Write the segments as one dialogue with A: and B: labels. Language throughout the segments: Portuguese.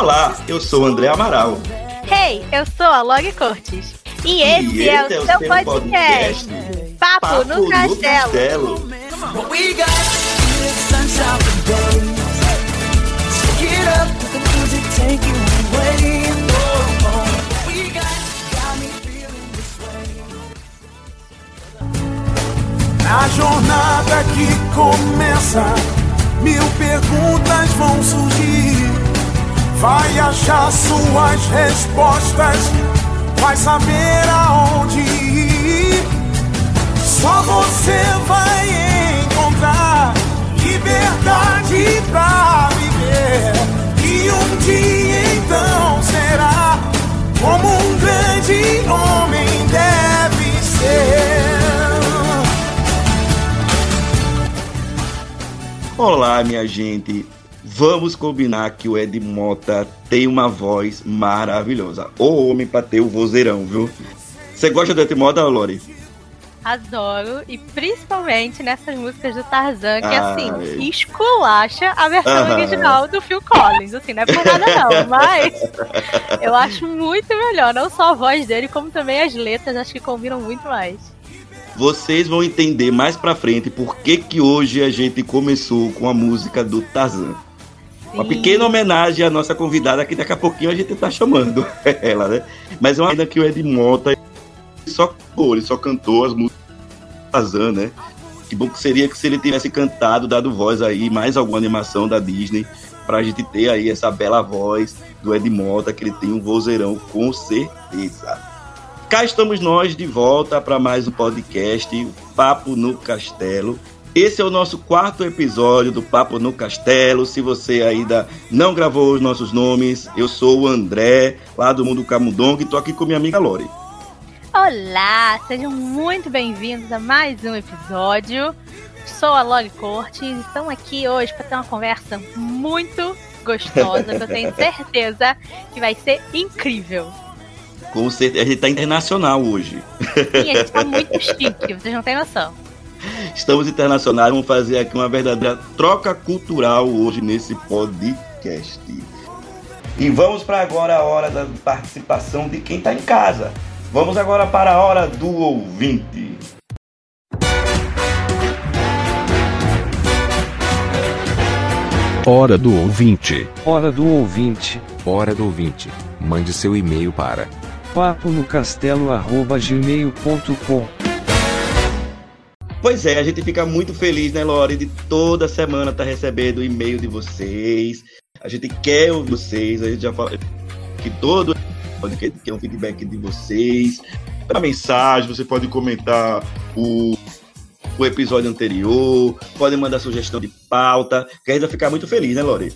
A: Olá, eu sou o André Amaral.
B: Hey, eu sou a Log Cortes. E esse, e é, o é, o seu podcast. podcast. Papo, Papo, no, no Castelo. castelo.
C: A jornada que começa, mil perguntas vão surgir. Vai achar suas respostas, vai saber aonde ir. Só você vai encontrar liberdade pra viver. E um dia então será como um grande homem deve ser.
A: Olá, minha gente. Vamos combinar que o Ed Mota tem uma voz maravilhosa. O homem pra ter o vozeirão, viu? Você gosta do Ed Mota, Lori?
B: Adoro, e principalmente nessas músicas do Tarzan, que ah, assim, é. esculacha a versão ah, original do Phil Collins. Assim, não é por nada não, mas eu acho muito melhor. Não só a voz dele, como também as letras, acho que combinam muito mais.
A: Vocês vão entender mais pra frente por que, que hoje a gente começou com a música do Tarzan. Uma pequena homenagem à nossa convidada, que daqui a pouquinho a gente tá chamando ela, né? Mas é uma pena que o Ed Mota só, pô, ele só cantou as músicas do Tarzan, né? Que bom que seria que se ele tivesse cantado, dado voz aí, mais alguma animação da Disney, pra gente ter aí essa bela voz do Ed Mota, que ele tem um vozeirão com certeza. Cá estamos nós de volta para mais um podcast, Papo no Castelo. Esse é o nosso quarto episódio do Papo no Castelo. Se você ainda não gravou os nossos nomes, eu sou o André, lá do Mundo Camundongo, e tô aqui com minha amiga Lori.
B: Olá, sejam muito bem-vindos a mais um episódio. Sou a Lori Cortes e estamos aqui hoje para ter uma conversa muito gostosa, que eu tenho certeza que vai ser incrível.
A: Com certeza, a gente tá internacional hoje.
B: Sim, a gente tá muito chique, vocês não têm noção.
A: Estamos internacionais, vamos fazer aqui uma verdadeira troca cultural hoje nesse podcast. E vamos para agora a hora da participação de quem está em casa. Vamos agora para a hora do ouvinte.
D: Hora do ouvinte.
E: Hora do ouvinte.
D: Hora do ouvinte. Mande seu e-mail para
E: papo no castelo@gmail.com.
A: Pois é, a gente fica muito feliz, né, Lore, de toda semana estar tá recebendo e-mail de vocês. A gente quer ouvir vocês, a gente já fala que todo podcast quer um feedback de vocês. A mensagem, você pode comentar o, o episódio anterior, pode mandar sugestão de pauta, que a gente vai ficar muito feliz, né, Lore?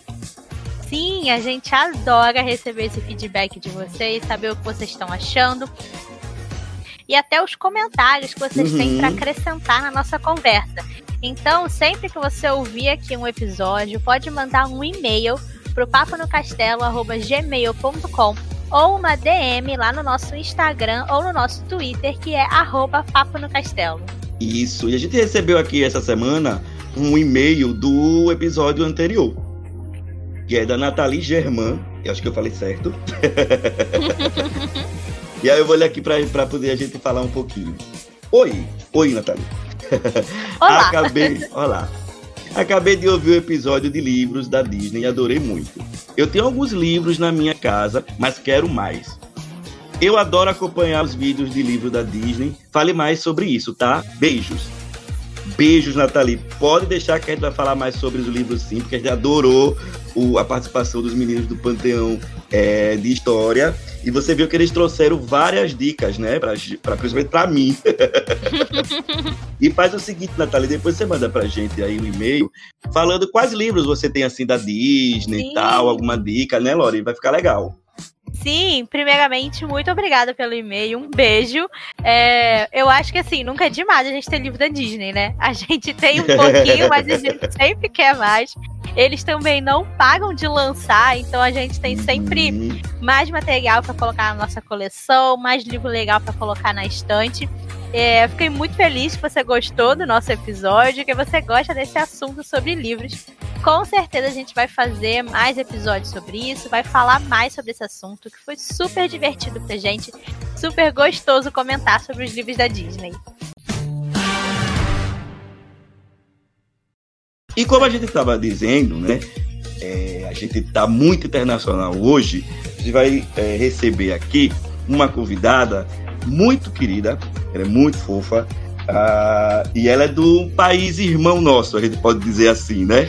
B: Sim, a gente adora receber esse feedback de vocês, saber o que vocês estão achando. E até os comentários que vocês uhum. têm para acrescentar na nossa conversa. Então, sempre que você ouvir aqui um episódio, pode mandar um e-mail pro paponocastelo@gmail.com ou uma DM lá no nosso Instagram ou no nosso Twitter, que é arroba Papo no Castelo.
A: Isso, e a gente recebeu aqui essa semana um e-mail do episódio anterior que é da Nathalie Germain. Eu acho que eu falei certo. e aí eu vou ler aqui para poder a gente falar um pouquinho. Oi, oi, Nathalie.
B: Olá.
A: Acabei, olá. Acabei de ouvir o episódio de livros da Disney e adorei muito. Eu tenho alguns livros na minha casa, mas quero mais. Eu adoro acompanhar os vídeos de livro da Disney. Fale mais sobre isso, tá? Beijos. Beijos, Nathalie. Pode deixar que a gente vai falar mais sobre os livros sim, porque a gente adorou o, a participação dos meninos do Panteão é, de História. E você viu que eles trouxeram várias dicas, né? Pra, pra, principalmente pra mim. e faz o seguinte, Nathalie, depois você manda pra gente aí um e-mail falando quais livros você tem assim da Disney sim. e tal, alguma dica, né, Lori? Vai ficar legal.
B: Sim, primeiramente, muito obrigada pelo e-mail, um beijo. É, eu acho que assim, nunca é demais a gente ter livro da Disney, né? A gente tem um pouquinho, mas a gente sempre quer mais. Eles também não pagam de lançar, então a gente tem sempre uhum. mais material para colocar na nossa coleção, mais livro legal para colocar na estante. É, fiquei muito feliz que você gostou do nosso episódio, que você gosta desse assunto sobre livros. com certeza a gente vai fazer mais episódios sobre isso, vai falar mais sobre esse assunto, que foi super divertido pra gente, super gostoso comentar sobre os livros da Disney.
A: E como a gente estava dizendo, né? É, a gente está muito internacional hoje. A gente vai é, receber aqui uma convidada muito querida, ela é muito fofa. Uh, e ela é do país irmão nosso, a gente pode dizer assim, né?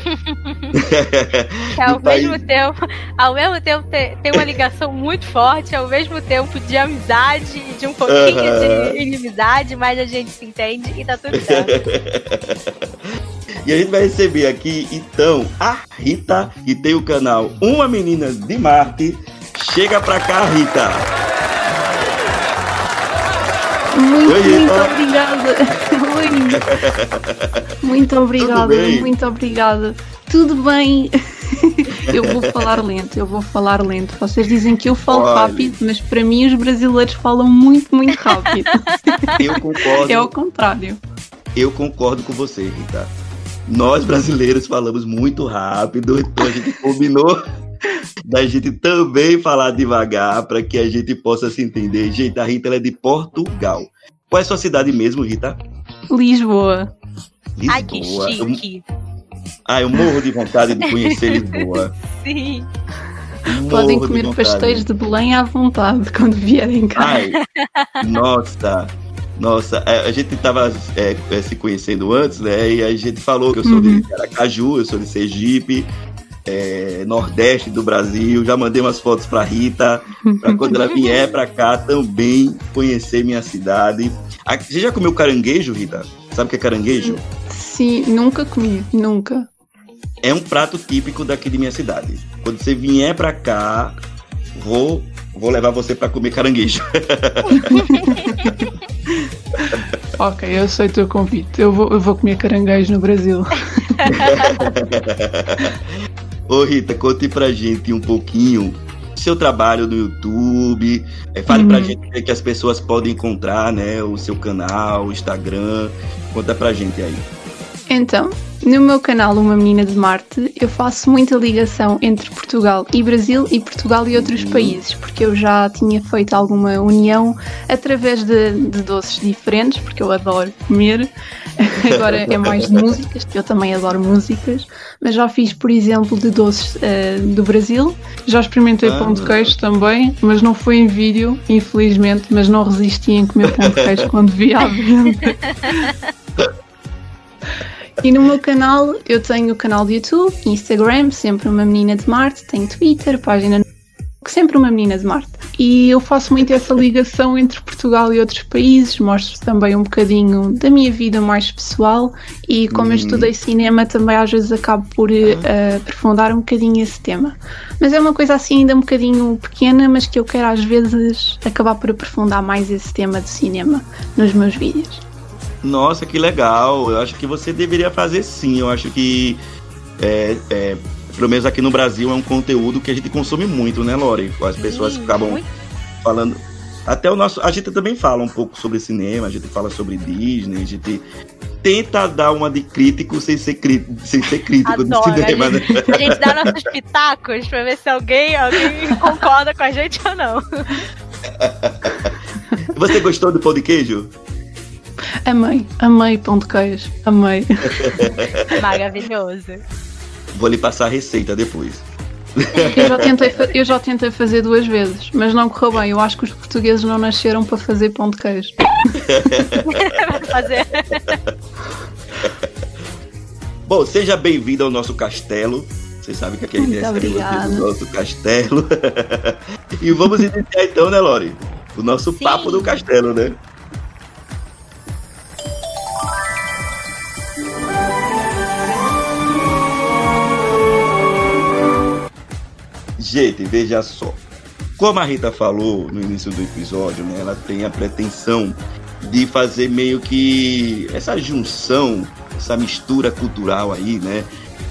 B: que ao mesmo país... tempo, ao mesmo tempo tem, tem, uma ligação muito forte, ao mesmo tempo de amizade, de um pouquinho uh -huh. de inimizade, mas a gente se entende e tá tudo certo.
A: E a gente vai receber aqui, então, a Rita, que tem o canal Uma Menina de Marte. Chega pra cá, Rita.
F: Muito, Oi, muito obrigada. Oi. Muito obrigada, muito obrigada. Tudo bem? Eu vou falar lento, eu vou falar lento. Vocês dizem que eu falo Olha. rápido, mas para mim os brasileiros falam muito, muito rápido.
A: Eu concordo.
F: É o contrário.
A: Eu concordo com você, Rita. Nós brasileiros falamos muito rápido, então a gente combinou da gente também falar devagar para que a gente possa se entender. Gente, a Rita é de Portugal. Qual é a sua cidade mesmo, Rita?
F: Lisboa.
B: Lisboa. Ai, que chique.
A: Ah, eu morro de vontade de conhecer Lisboa.
B: Sim.
F: Morro Podem comer pastéis de Belém à vontade quando vierem cá.
A: Ai, nossa. Nossa, é, a gente estava é, é, se conhecendo antes, né? E a gente falou que eu sou uhum. de Aracaju, eu sou de Sergipe, é, Nordeste do Brasil. Já mandei umas fotos para Rita, para quando ela vier para cá também conhecer minha cidade. Você já comeu caranguejo, Rita? Sabe o que é caranguejo?
F: Sim, nunca comi, nunca.
A: É um prato típico daqui de minha cidade. Quando você vier para cá, vou vou levar você para comer caranguejo.
F: ok, eu aceito o convite. Eu vou, eu vou comer caranguejo no Brasil.
A: Ô Rita, conte pra gente um pouquinho seu trabalho no YouTube. É, fale uhum. pra gente que as pessoas podem encontrar, né? O seu canal, o Instagram. Conta pra gente aí.
F: Então, no meu canal Uma Menina de Marte, eu faço muita ligação entre Portugal e Brasil e Portugal e outros países, porque eu já tinha feito alguma união através de, de doces diferentes, porque eu adoro comer. Agora é mais de músicas, eu também adoro músicas, mas já fiz, por exemplo, de doces uh, do Brasil. Já experimentei ah, pão de queijo também, mas não foi em vídeo, infelizmente, mas não resisti em comer pão de queijo quando vi à venda. E no meu canal, eu tenho o canal de YouTube, Instagram, sempre uma menina de Marte, tenho Twitter, página sempre uma menina de Marte. E eu faço muito essa ligação entre Portugal e outros países, mostro também um bocadinho da minha vida mais pessoal e como eu estudei cinema também às vezes acabo por uh, aprofundar um bocadinho esse tema. Mas é uma coisa assim ainda um bocadinho pequena, mas que eu quero às vezes acabar por aprofundar mais esse tema de cinema nos meus vídeos.
A: Nossa, que legal. Eu acho que você deveria fazer sim. Eu acho que, é, é, pelo menos aqui no Brasil, é um conteúdo que a gente consome muito, né, Lore? As pessoas sim, acabam muito. falando. Até o nosso. A gente também fala um pouco sobre cinema, a gente fala sobre Disney, a gente tenta dar uma de crítico sem ser, sem ser crítico Adoro. do cinema.
B: A gente, né? a gente dá nossos pitacos pra ver se alguém, alguém concorda com a gente ou não.
A: Você gostou do pão de queijo?
F: Amei, amei pão de queijo, amei.
B: Maravilhoso.
A: Vou lhe passar a receita depois.
F: Eu já, tentei, eu já tentei fazer duas vezes, mas não correu bem. Eu acho que os portugueses não nasceram para fazer pão de queijo.
B: fazer.
A: Bom, seja bem-vindo ao nosso castelo. Você sabe que aqui a gente recebe o nosso castelo. e vamos iniciar então, né, Lori? O nosso Sim. papo do castelo, né? Gente, veja só. Como a Rita falou no início do episódio, né, ela tem a pretensão de fazer meio que essa junção, essa mistura cultural aí, né?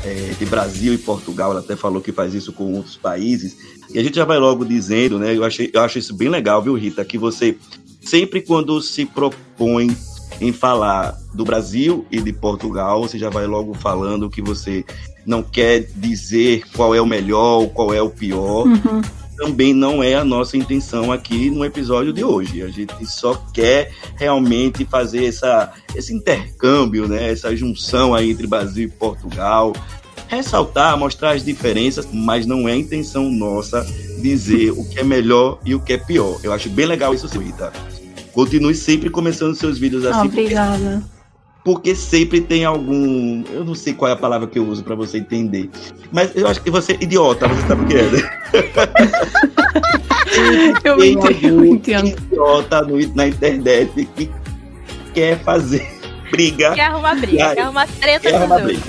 A: É, de Brasil e Portugal, ela até falou que faz isso com outros países. E a gente já vai logo dizendo, né? Eu, achei, eu acho isso bem legal, viu, Rita? Que você sempre quando se propõe em falar do Brasil e de Portugal, você já vai logo falando que você não quer dizer qual é o melhor, qual é o pior.
F: Uhum.
A: Também não é a nossa intenção aqui no episódio de hoje. A gente só quer realmente fazer essa, esse intercâmbio, né? essa junção aí entre Brasil e Portugal, ressaltar, mostrar as diferenças, mas não é a intenção nossa dizer o que é melhor e o que é pior. Eu acho bem legal isso, Rita. Continue sempre começando seus vídeos assim.
F: Obrigada.
A: Porque sempre tem algum. Eu não sei qual é a palavra que eu uso para você entender. Mas eu acho que você é idiota, você sabe o que é, né?
F: eu
A: tem
F: entendo, eu
A: algum
F: entendo.
A: idiota no, na internet que quer fazer briga.
B: Quer arrumar briga,
A: aí?
B: quer arrumar treta
A: Quer
B: com
A: arrumar briga.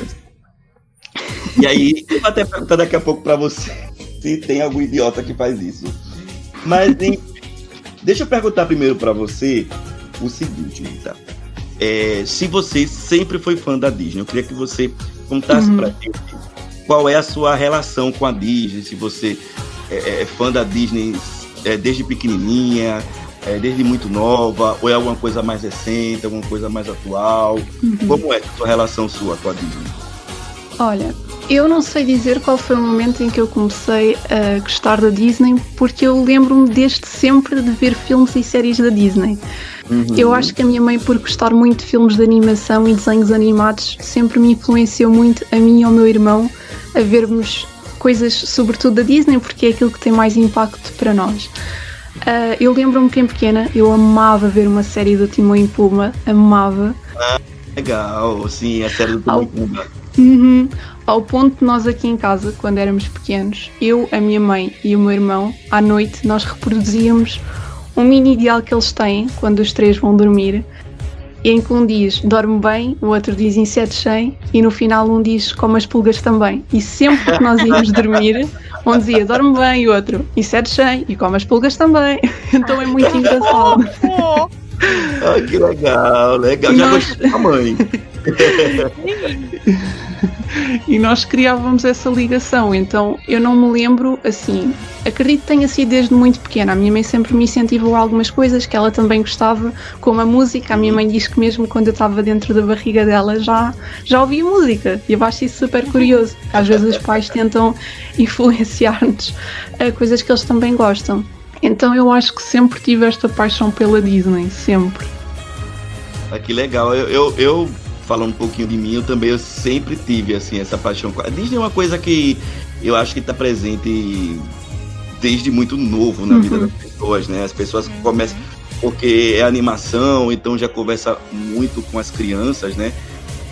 A: E aí, eu vou até perguntar daqui a pouco pra você se tem algum idiota que faz isso. Mas em- deixa eu perguntar primeiro pra você o seguinte, Rita. É, se você sempre foi fã da Disney, eu queria que você contasse
F: Uhum.
A: pra gente qual é a sua relação com a Disney, se você é, é fã da Disney é, desde pequenininha, é, desde muito nova, ou é alguma coisa mais recente, alguma coisa mais atual.
F: Uhum.
A: Como é a sua relação sua com a Disney?
F: Olha, eu não sei dizer qual foi o momento em que eu comecei a gostar da Disney, porque eu lembro-me desde sempre de ver filmes e séries da Disney.
A: Uhum.
F: Eu acho que a minha mãe, por gostar muito de filmes de animação e desenhos animados, sempre me influenciou muito, a mim e ao meu irmão, a vermos coisas, sobretudo da Disney, porque é aquilo que tem mais impacto para nós. Ah, eu lembro-me que em pequena eu amava ver uma série do Timão e Puma, amava.
A: Legal, sim, a série do Timão e Pumba.
F: Uhum. Ao ponto de nós aqui em casa, quando éramos pequenos, eu, a minha mãe e o meu irmão, à noite, nós reproduzíamos um mini ideal que eles têm quando os três vão dormir, em que um diz dorme bem, o outro diz insetos sem, e no final um diz como as pulgas também. E sempre que nós íamos dormir, um dizia dorme bem e o outro insetos sem, e como as pulgas também. Então é muito engraçado.
A: Ah, que legal, legal. Já
F: Nós-
A: gostei da mãe.
F: E nós criávamos essa ligação, então eu não me lembro assim. Acredito que tenha sido desde muito pequena. A minha mãe sempre me incentivou a algumas coisas que ela também gostava, como a música. A minha mãe diz que mesmo quando eu estava dentro da barriga dela já, já ouvia música. E eu acho isso super curioso. Às vezes os pais tentam influenciar-nos a coisas que eles também gostam. Então eu acho que sempre tive esta paixão pela Disney, sempre.
A: Ah, que legal. Eu, eu, eu, falando um pouquinho de mim, eu também eu sempre tive assim, essa paixão. com A Disney é uma coisa que eu acho que está presente desde muito novo na vida
F: Uhum.
A: das pessoas, né? As pessoas começam. Porque é animação, então já conversa muito com as crianças, né?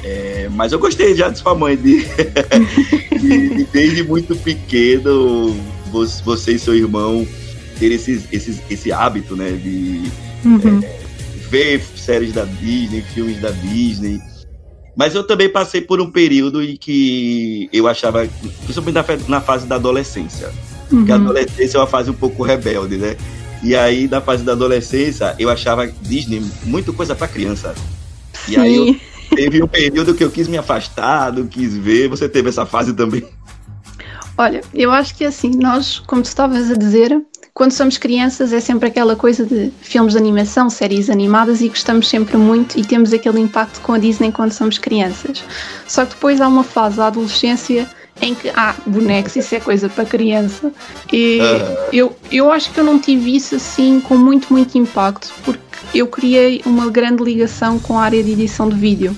A: É, mas eu gostei já de sua mãe, de, de- de desde muito pequeno, vo- você e seu irmão ter esses, esses, esse hábito, né? De,
F: Uhum.
A: ver séries da Disney, filmes da Disney. Mas eu também passei por um período em que eu achava, principalmente na, fa- na fase da adolescência, porque a
F: Uhum.
A: adolescência é uma fase um pouco rebelde, né? E aí, na fase da adolescência, eu achava Disney muito coisa pra criança. E aí, eu,
F: Sim.
A: teve um período que eu quis me afastar, não quis ver. Você teve essa fase também?
F: Olha, eu acho que assim, nós, como tu estavas a dizer, quando somos crianças é sempre aquela coisa de filmes de animação, séries animadas e gostamos sempre muito e temos aquele impacto com a Disney quando somos crianças. Só que depois há uma fase da adolescência em que, ah, bonecos, isso é coisa para criança. E eu, eu acho que eu não tive isso assim com muito, muito impacto, porque eu criei uma grande ligação com a área de edição de vídeo.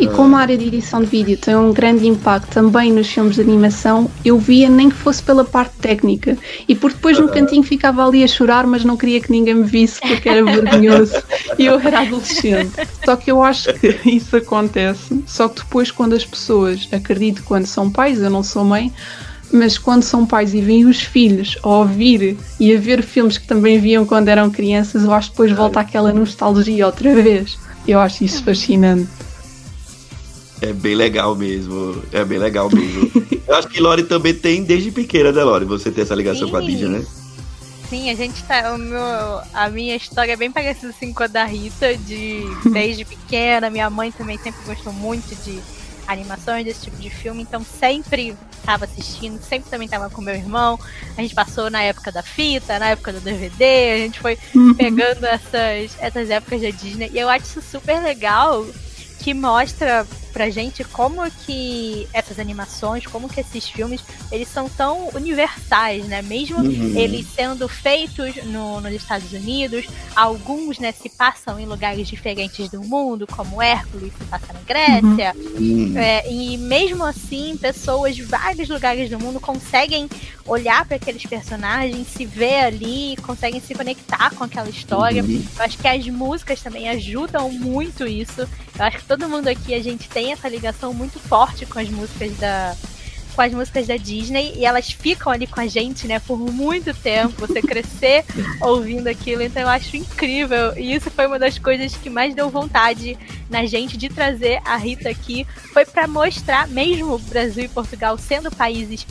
F: E como a área de edição de vídeo tem um grande impacto também nos filmes de animação, eu via nem que fosse pela parte técnica. E por depois no cantinho ficava ali a chorar, mas não queria que ninguém me visse porque era vergonhoso. E eu era adolescente. Só que eu acho que isso acontece. Só que depois, quando as pessoas, acredito, quando são pais, eu não sou mãe, mas quando são pais e veem os filhos a ouvir e a ver filmes que também viam quando eram crianças, eu acho que depois volta aquela nostalgia outra vez. Eu acho isso fascinante.
A: É bem legal mesmo. É bem legal mesmo. eu acho que Lori também tem desde pequena, né, Lori? Você tem essa ligação com a
B: Sim.
A: Disney, né?
B: Sim, a gente tá. O meu, a minha história é bem parecida assim com a da Rita, de desde pequena. Minha mãe também sempre gostou muito de animações, desse tipo de filme, então sempre tava assistindo, sempre também tava com meu irmão. A gente passou na época da fita, na época do DVD, a gente foi
F: Uhum.
B: pegando essas, essas épocas da Disney. E eu acho isso super legal que mostra pra gente como que essas animações, como que esses filmes, eles são tão universais, né? Mesmo
A: Uhum.
B: eles sendo feitos no- nos Estados Unidos, alguns, né, se passam em lugares diferentes do mundo, como Hércules se passa na Grécia,
A: Hum.
B: é, e mesmo assim, pessoas de vários lugares do mundo conseguem olhar para aqueles personagens, se ver ali, conseguem se conectar com aquela história.
A: Uhum.
B: Eu acho que as músicas também ajudam muito isso. Eu acho que todo mundo aqui a gente tem essa ligação muito forte com as músicas da com as músicas da Disney e elas ficam ali com a gente, né, por muito tempo, você crescer ouvindo aquilo, então eu acho incrível. E isso foi uma das coisas que mais deu vontade na gente de trazer a Rita aqui, foi para mostrar mesmo o Brasil e Portugal sendo países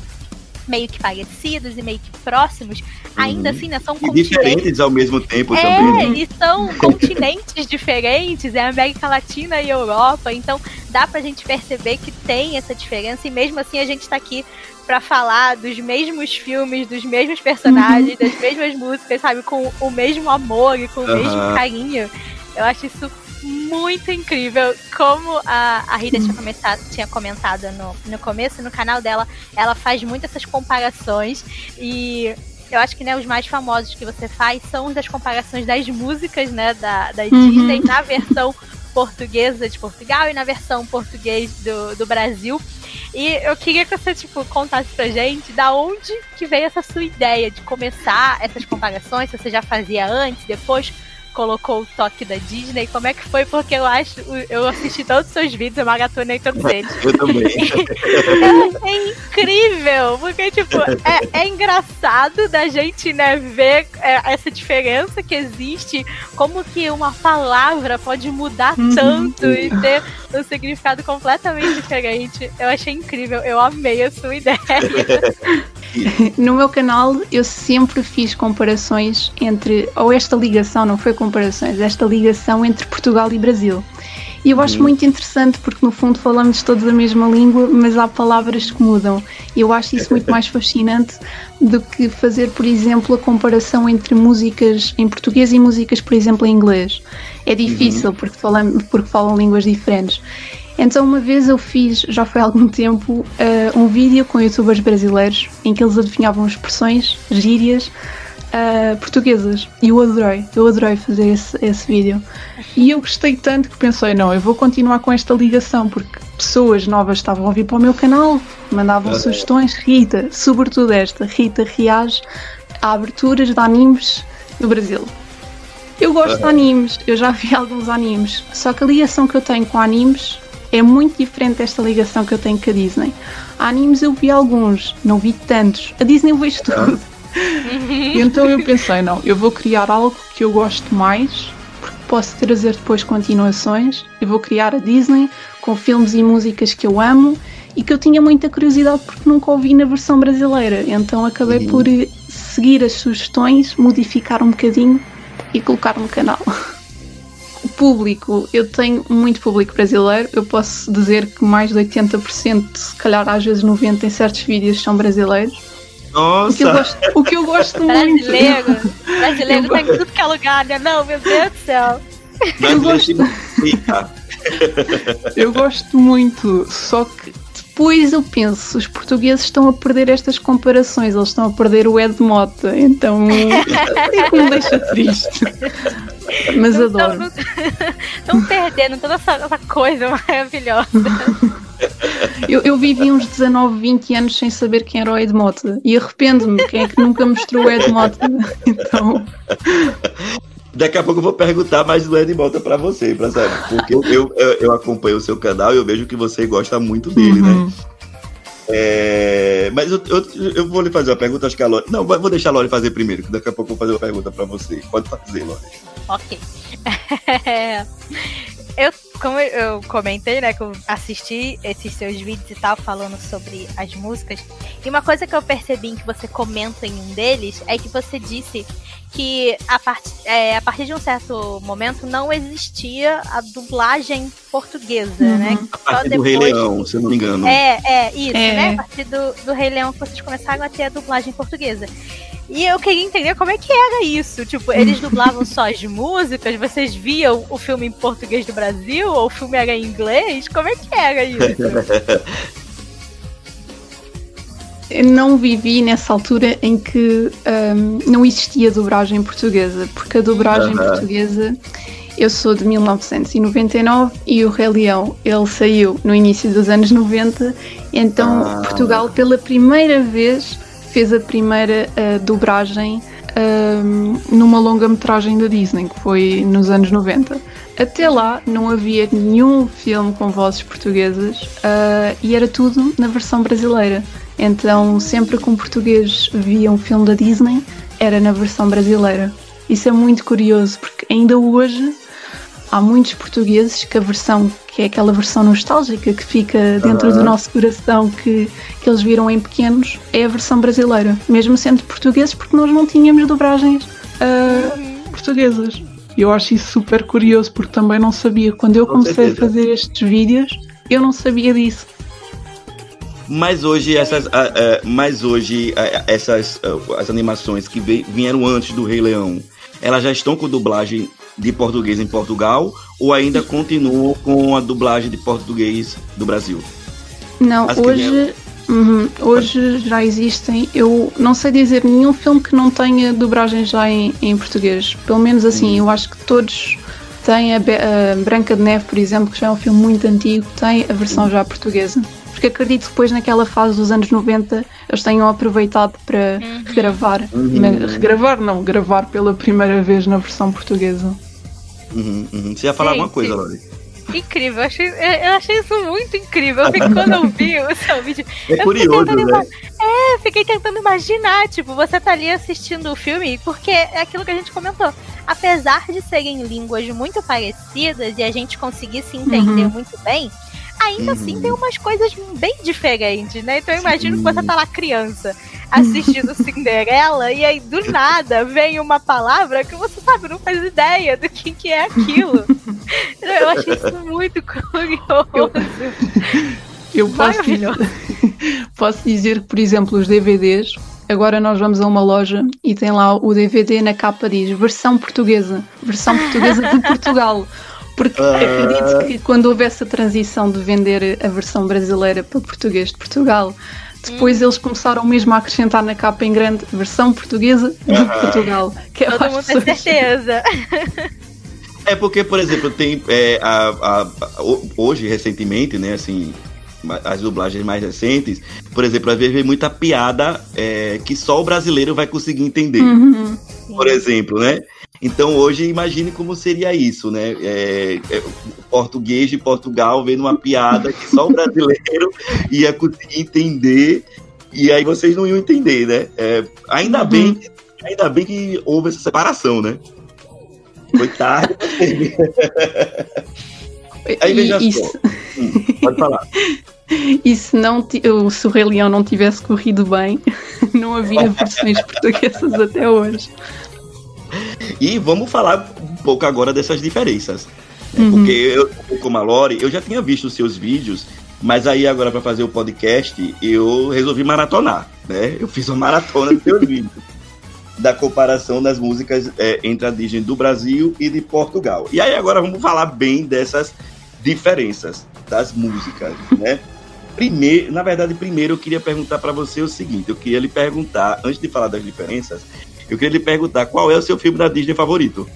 B: meio que parecidos e meio que próximos, ainda
A: Uhum.
B: assim, né, são
A: E
B: continentes
A: diferentes ao mesmo tempo
B: é,
A: também. Né?
B: e são continentes diferentes, é América Latina e Europa, então dá pra gente perceber que tem essa diferença e mesmo assim a gente tá aqui pra falar dos mesmos filmes, dos mesmos personagens, das mesmas músicas, sabe, com o mesmo amor e com o mesmo carinho. Eu acho isso muito incrível. Como a, a Rita tinha, começado, tinha comentado no, no começo, no canal dela, ela faz muito essas comparações e eu acho que né, os mais famosos que você faz são das comparações das músicas né, da, da
F: Uhum.
B: Disney na versão portuguesa de Portugal e na versão português do, do Brasil. E eu queria que você, tipo, contasse pra gente da onde que veio essa sua ideia de começar essas comparações, se você já fazia antes, depois colocou o toque da Disney, como é que foi? Porque eu acho, eu assisti todos os seus vídeos, eu maratonei todos eles.
A: Eu também.
B: É incrível, porque, tipo, é, é engraçado da gente, né, ver é, essa diferença que existe, como que uma palavra pode mudar
F: Uhum.
B: tanto e ter um significado completamente diferente. Eu achei incrível, eu amei a sua ideia.
F: No meu canal eu sempre fiz comparações entre, ou esta ligação, não foi comparações, esta ligação entre Portugal e Brasil. E eu acho
A: Uhum.
F: muito interessante porque no fundo falamos todos a mesma língua, mas há palavras que mudam. E eu acho isso muito mais fascinante do que fazer, por exemplo, a comparação entre músicas em português e músicas, por exemplo, em inglês. É difícil porque, falam, porque falam línguas diferentes. Então, uma vez eu fiz, já foi há algum tempo, um vídeo com youtubers brasileiros em que eles adivinhavam expressões, gírias eh, portuguesas. E eu adorei, eu adorei fazer esse, esse vídeo. E eu gostei tanto que pensei, não, eu vou continuar com esta ligação, porque pessoas novas estavam a vir para o meu canal, mandavam sugestões. Rita, sobretudo esta, Rita reage a aberturas de animes no Brasil. Eu gosto de animes, eu já vi alguns animes, só que a ligação que eu tenho com animes é muito diferente desta ligação que eu tenho com a Disney. A animes eu vi alguns, não vi tantos. A Disney eu vejo tudo. E então eu pensei, não, eu vou criar algo que eu gosto mais, porque posso trazer depois continuações. Eu vou criar a Disney com filmes e músicas que eu amo e que eu tinha muita curiosidade porque nunca ouvi na versão brasileira. Então acabei
A: Uhum.
F: por eh, seguir as sugestões, modificar um bocadinho e colocar no canal. Público, eu tenho muito público brasileiro, eu posso dizer que mais de 80%, se calhar às vezes 90% em certos vídeos são brasileiros. O que eu
A: Nossa,
F: gosto, o que eu gosto muito.
B: Brasileiro, brasileiro
F: Eu
B: tá em tudo que é lugar, né? Não, meu Deus do céu.
A: brasileiro se multiplica.
F: Eu gosto muito, só que depois eu penso, os portugueses estão a perder estas comparações, eles estão a perder o Ed Mota, então isso me deixa triste. Mas adoro.
B: Estão perdendo toda essa, essa coisa maravilhosa.
F: Eu, eu vivi uns 19, 20 anos sem saber quem era o Ed Mota e arrependo-me, quem é que nunca mostrou o Ed Mota? Então,
A: Daqui a pouco eu vou perguntar mais do Ed Volta pra você, pra saber. Porque eu, eu, eu acompanho o seu canal e eu vejo que você gosta muito dele, né?
F: uhum.
A: É, mas eu, eu, eu vou lhe fazer uma pergunta, acho que a Lore. Não, vou vou deixar a Lore fazer primeiro, que daqui a pouco eu vou fazer uma pergunta pra você. Pode fazer, Lore.
B: Ok. eu como eu comentei, né, que eu assisti esses seus vídeos e tal, falando sobre as músicas, e uma coisa que eu percebi que você comenta em um deles é que você disse que a, part, é, a partir de um certo momento não existia a dublagem portuguesa,
F: Uhum.
B: né?
A: A partir do Rei Leão, se eu não me engano.
B: É, é, isso,
F: É.
B: né? A partir do, do Rei Leão que vocês começaram a ter a dublagem portuguesa. E eu queria entender como é que era isso. Tipo, eles dublavam só as músicas, vocês viam o filme em português do Brasil, ou o filme era em inglês? Como é que era isso?
F: Eu não vivi nessa altura em que hum, não existia dublagem portuguesa, porque a dublagem
A: Aham.
F: portuguesa, eu sou de 1999 e o Rei Leão, ele saiu no início dos anos 90, então
A: Ah.
F: Portugal pela primeira vez fez a primeira ah, dobragem hum, numa longa-metragem da Disney, que foi nos anos 90. Até lá não havia nenhum filme com vozes portuguesas ah, e era tudo na versão brasileira. Então, sempre que um português via um filme da Disney, era na versão brasileira. Isso é muito curioso, porque ainda hoje há muitos portugueses que a versão, que é aquela versão nostálgica que fica dentro do
A: Aham.
F: nosso coração, que, que eles viram em pequenos, é a versão brasileira. Mesmo sendo portugueses, porque nós não tínhamos dobragens ah, portuguesas. Eu acho isso super curioso, porque também não sabia. Quando eu
A: Com
F: comecei a fazer estes vídeos, eu não sabia disso.
A: Mas hoje essas, ah, ah, mas hoje essas as animações que vieram antes do Rei Leão, elas já estão com dublagem de português em Portugal ou ainda continuam com a dublagem de português do Brasil?
F: Não,
A: As
F: hoje, uhum, hoje já existem. Eu não sei dizer nenhum filme que não tenha dobragem já em, em português. Pelo menos assim, eu acho que todos têm a, Be- a Branca de Neve, por exemplo, que já é um filme muito antigo, tem a versão já portuguesa. Porque acredito que depois naquela fase dos anos 90 eles tenham aproveitado para regravar. Mas Regravar não, gravar pela primeira vez na versão portuguesa.
A: Uhum, uhum. Você ia falar
B: Gente.
A: alguma coisa, Lori?
B: incrível, eu achei, eu eu achei isso muito incrível. Eu fiquei- quando eu vi o seu vídeo,
A: É
B: Eu
A: curioso,
B: fiquei tentando
A: né?
B: É, eu fiquei tentando imaginar, tipo, você tá ali assistindo o filme, porque é aquilo que a gente comentou. Apesar de serem línguas muito parecidas e a gente conseguir se entender
F: Uhum.
B: muito bem, ainda
A: Uhum.
B: assim tem umas coisas bem diferentes, né? Então eu imagino que você tá lá criança assistindo Cinderela e aí do nada vem uma palavra que você sabe, não faz ideia do que, que é aquilo. eu achei isso muito curioso.
F: Eu posso
B: Maravilhoso.
F: Posso dizer que, por exemplo, os DVDs, agora nós vamos a uma loja e tem lá o DVD na capa diz versão portuguesa, versão portuguesa de Portugal. Porque
A: Ah.
F: acredito que quando houve essa transição de vender a versão brasileira para português de Portugal, depois eles começaram mesmo a acrescentar na capa em grande versão portuguesa de Portugal. Que eu
B: Todo mundo tem certeza.
A: É porque, por exemplo, tem é, a, a- a- ho- hoje, recentemente, né, assim, as dublagens mais recentes, por exemplo, às vezes vem muita piada é, que só o brasileiro vai conseguir entender,
F: Uhum.
A: por exemplo, né? Então hoje imagine como seria isso, né? É, é, o português de Portugal vendo uma piada que só o brasileiro ia conseguir entender e aí vocês não iam entender, né? É, ainda
F: Uhum.
A: bem, que- ainda bem que houve essa separação, né? Foi tarde. Aí veja
F: e
A: só. Hum, pode falar.
F: E se, não, se o Rei Leão não tivesse corrido bem, não havia versões portuguesas até hoje.
A: E vamos falar um pouco agora dessas diferenças. né?
F: Uhum.
A: Porque eu, como a Lore, eu já tinha visto os seus vídeos, mas aí agora para fazer o podcast, eu resolvi maratonar, né? Eu fiz uma maratona dos seus vídeos. Da comparação das músicas é, entre a Disney do Brasil e de Portugal. E aí agora vamos falar bem dessas diferenças das músicas, né? Primeiro, na verdade, primeiro eu queria perguntar para você o seguinte, eu queria lhe perguntar, antes de falar das diferenças, eu queria lhe perguntar qual é o seu filme da Disney favorito?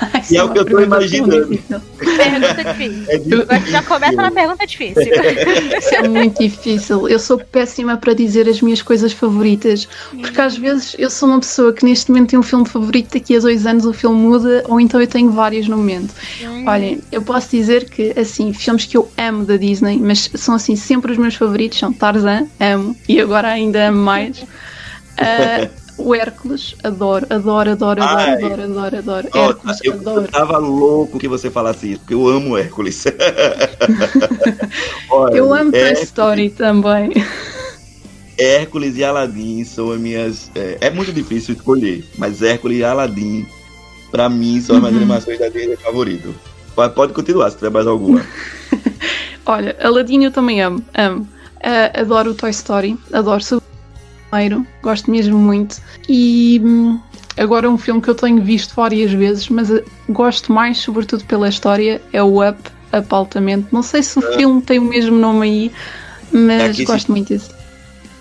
F: Ai,
A: E é o que eu tô
F: uma pergunta
A: imaginando.
B: Pergunta difícil.
A: É difícil.
B: Agora já começa na pergunta difícil.
F: Isso é muito difícil. Eu sou péssima para dizer as minhas coisas favoritas, porque às vezes eu sou uma pessoa que neste momento tem um filme favorito, daqui a dois anos o filme muda, ou então eu tenho vários no momento. Olhem, eu posso dizer que, assim, filmes que eu amo da Disney, mas são assim sempre os meus favoritos, são Tarzan, amo, e agora ainda amo mais. Ah, O Hércules, adoro, adoro, adoro, adoro, adoro, adoro, adoro.
A: Nossa,
F: Hércules,
A: eu,
F: adoro.
A: eu tava louco que você falasse isso, porque eu amo Hércules. Olha,
F: Eu amo Toy
A: Hércules-
F: Story também.
A: Hércules e Aladdin são as minhas. É, é muito difícil escolher, mas Hércules e Aladdin, pra mim, são as minhas
F: Uhum.
A: animações da Disney favorito. Pode, continuar se tiver mais alguma.
F: Olha, Aladdin eu também amo, amo. Ah, adoro o Toy Story, adoro primeiro, gosto mesmo muito. E hum, agora um filme que eu tenho visto várias vezes, mas ah, gosto mais, sobretudo pela história, é o Up, Up Altamente. Não sei se o filme tem o mesmo nome aí, mas
A: Aqui se-
F: gosto muito disso.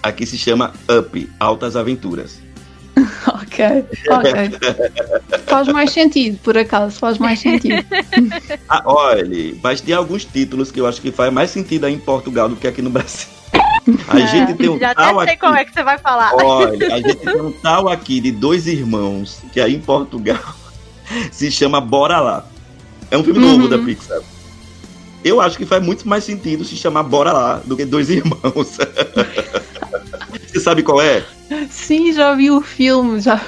A: Aqui se chama Up Altas Aventuras.
F: Ok, ok. faz mais sentido, por acaso, faz mais sentido.
A: Ah, olha, mas tem alguns títulos que eu acho que faz mais sentido aí em Portugal do que aqui no Brasil. A gente tem um
B: Já
A: tal
B: até sei
A: aqui.
B: como é que você vai falar.
A: Olha, a gente tem um tal aqui de dois irmãos, que aí em Portugal se chama Bora Lá. É um filme
F: Uhum.
A: novo da Pixar. Eu acho que faz muito mais sentido se chamar Bora Lá do que Dois Irmãos. Você sabe qual é?
F: Sim, já vi o filme, já.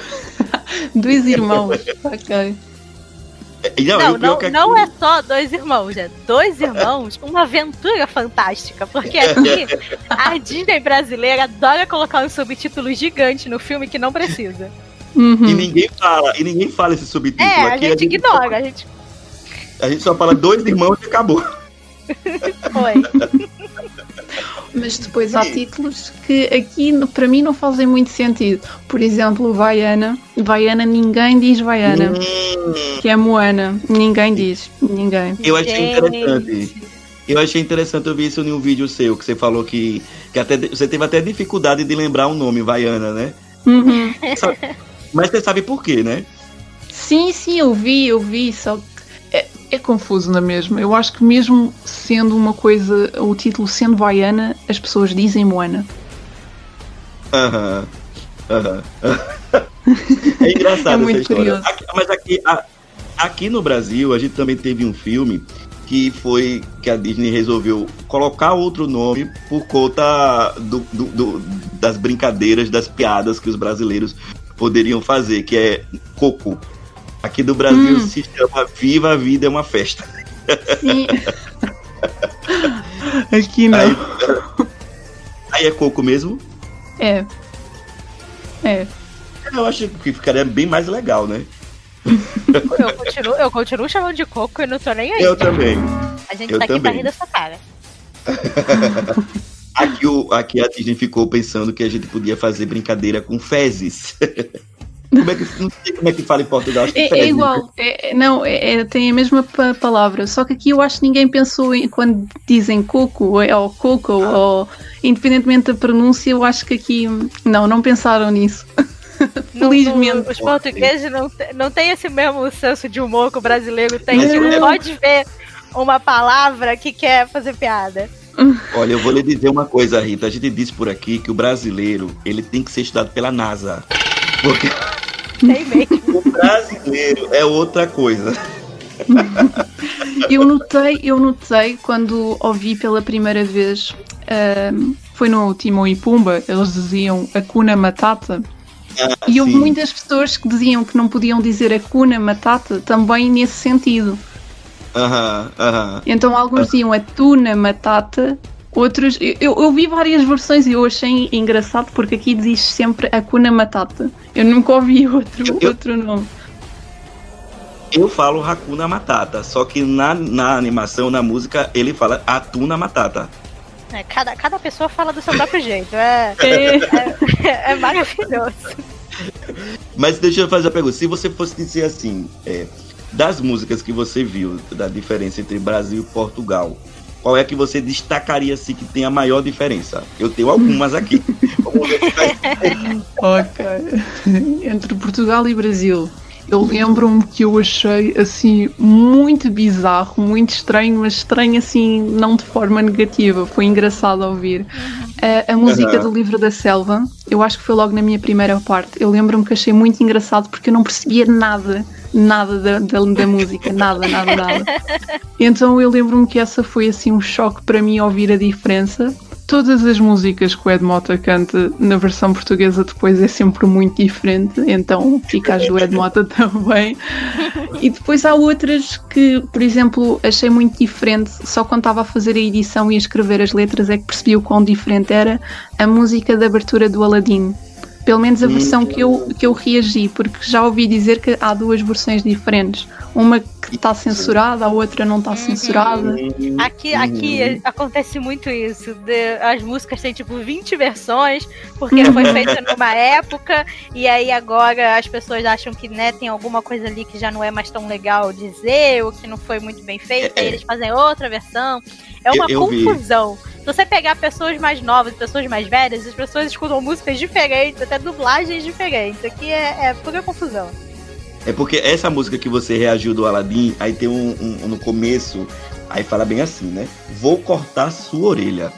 F: Dois irmãos, ok.
A: E Não,
B: Não, não,
A: que
B: não é só dois irmãos, é dois irmãos, uma aventura fantástica. Porque aqui a Disney brasileira adora colocar um subtítulo gigante no filme que não precisa.
F: Uhum.
A: E ninguém fala, e ninguém fala esse subtítulo.
B: É, a
A: Aqui
B: gente ignora, a gente
A: A gente só fala dois irmãos e acabou.
B: foi.
F: Mas depois há títulos que aqui para mim não fazem muito sentido. Por exemplo, Vaiana. Vaiana, ninguém diz Vaiana.
A: Hum,
F: Que é Moana. Ninguém diz. Ninguém.
A: eu achei interessante. Eu achei interessante ouvir isso em um vídeo seu, que você falou que, que até, você teve até dificuldade de lembrar o nome, Vaiana, né?
F: Uhum.
A: Mas você sabe por quê, né?
F: Sim, sim, eu vi, eu vi. Só é, é confuso na mesma. Eu acho que mesmo sendo uma coisa, o título sendo Vaiana, as pessoas dizem Moana.
A: Aham. Aham. É engraçado
F: É
A: essa
F: muito
A: história.
F: curioso.
A: Aqui- mas aqui, a- aqui no Brasil, a gente também teve um filme que foi que a Disney resolveu colocar outro nome por conta do- do- do- das brincadeiras, das piadas que os brasileiros poderiam fazer, que é Coco. Aqui do Brasil
F: Hum.
A: se chama Viva a Vida é uma Festa.
F: Sim. Aqui não.
A: Aí, aí é Coco mesmo?
F: É. É.
A: Eu acho que ficaria bem mais legal, né?
B: Eu continuo, eu continuo chamando de coco e não tô nem aí.
A: Eu também.
B: A gente
A: eu
B: tá aqui pra
A: também.
B: rir dessa cara.
A: Aqui, o, aqui a Disney ficou pensando que a gente podia fazer brincadeira com fezes. Como é que, não sei como é que fala em Portugal. Acho que
F: É, é
A: fezes.
F: igual, é- é- não, é- é- tem a mesma pa- palavra, só que aqui eu acho que ninguém pensou em quando dizem coco ou, ou coco, ou independentemente da pronúncia, eu acho que aqui não, não pensaram nisso.
B: Não-
F: Felizmente.
B: não- os portugueses não, não têm esse mesmo senso de humor que o brasileiro tem.
A: Mas
B: Tipo, pode ver uma palavra que quer fazer piada.
A: Olha, eu vou lhe dizer uma coisa, Rita. A gente disse por aqui que o brasileiro ele tem que ser estudado pela NASA. Porque
B: Tem mesmo.
A: o brasileiro é outra coisa.
F: Eu notei, eu notei quando ouvi pela primeira vez, foi no Timão e Pumba, eles diziam Akuna Matata. E houve
A: sim.
F: muitas pessoas que diziam que não podiam dizer Akuna Matata também nesse sentido.
A: Aham, aham.
F: Então alguns diziam a tuna matata, outros. Eu, eu, vi várias versões e eu achei engraçado porque aqui diz sempre a cuna matata. Eu nunca ouvi outro,
A: Eu- eu-
F: outro nome.
A: Eu falo Hakuna Matata, só que na, na animação, na música, ele fala Atuna Matata.
B: É, cada, cada pessoa fala do seu próprio jeito. É,
F: É,
B: é, é maravilhoso.
A: Mas deixa eu fazer a pergunta. Se você fosse dizer assim, é, das músicas que você viu, da diferença entre Brasil e Portugal, qual é que você destacaria assim que tem a maior diferença? Eu tenho algumas aqui.
F: Ok. Entre Portugal e Brasil. Eu lembro-me que eu achei assim muito bizarro, muito estranho, mas estranho assim, não de forma negativa. Foi engraçado ouvir. A, a música
A: Aham.
F: do Livro da Selva, eu acho que foi logo na minha primeira parte. Eu lembro-me que achei muito engraçado porque eu não percebia nada, nada da, da, da música, nada, nada, nada. Então eu lembro-me que essa foi assim um choque para mim ouvir a diferença. todas as músicas que o Ed Mota canta na versão portuguesa depois é sempre muito diferente, então fica as do Ed Mota também. E depois há outras que, por exemplo, achei muito diferente, só quando estava a fazer a edição e a escrever as letras é que percebi o quão diferente era a música de abertura do Aladdin. Pelo menos a versão que eu, que eu reagi, porque já ouvi dizer que há duas versões diferentes. Uma que está censurada, a outra não está censurada.
B: Aqui, aqui acontece muito isso. de- as músicas têm tipo 20 versões, porque foi feita numa época, e aí agora as pessoas acham que né, tem alguma coisa ali que já não é mais tão legal dizer, ou que não foi muito bem feita,
A: É,
B: e
A: é.
B: eles fazem outra versão. É uma
A: Eu- eu vi.
B: confusão. Se você pegar pessoas mais novas, pessoas mais velhas, as pessoas escutam músicas diferentes, até dublagens diferentes. Aqui é, é pura confusão.
A: É porque essa música que você reagiu do Aladdin, aí tem um, um- no começo, aí fala bem assim, né? Vou cortar sua orelha.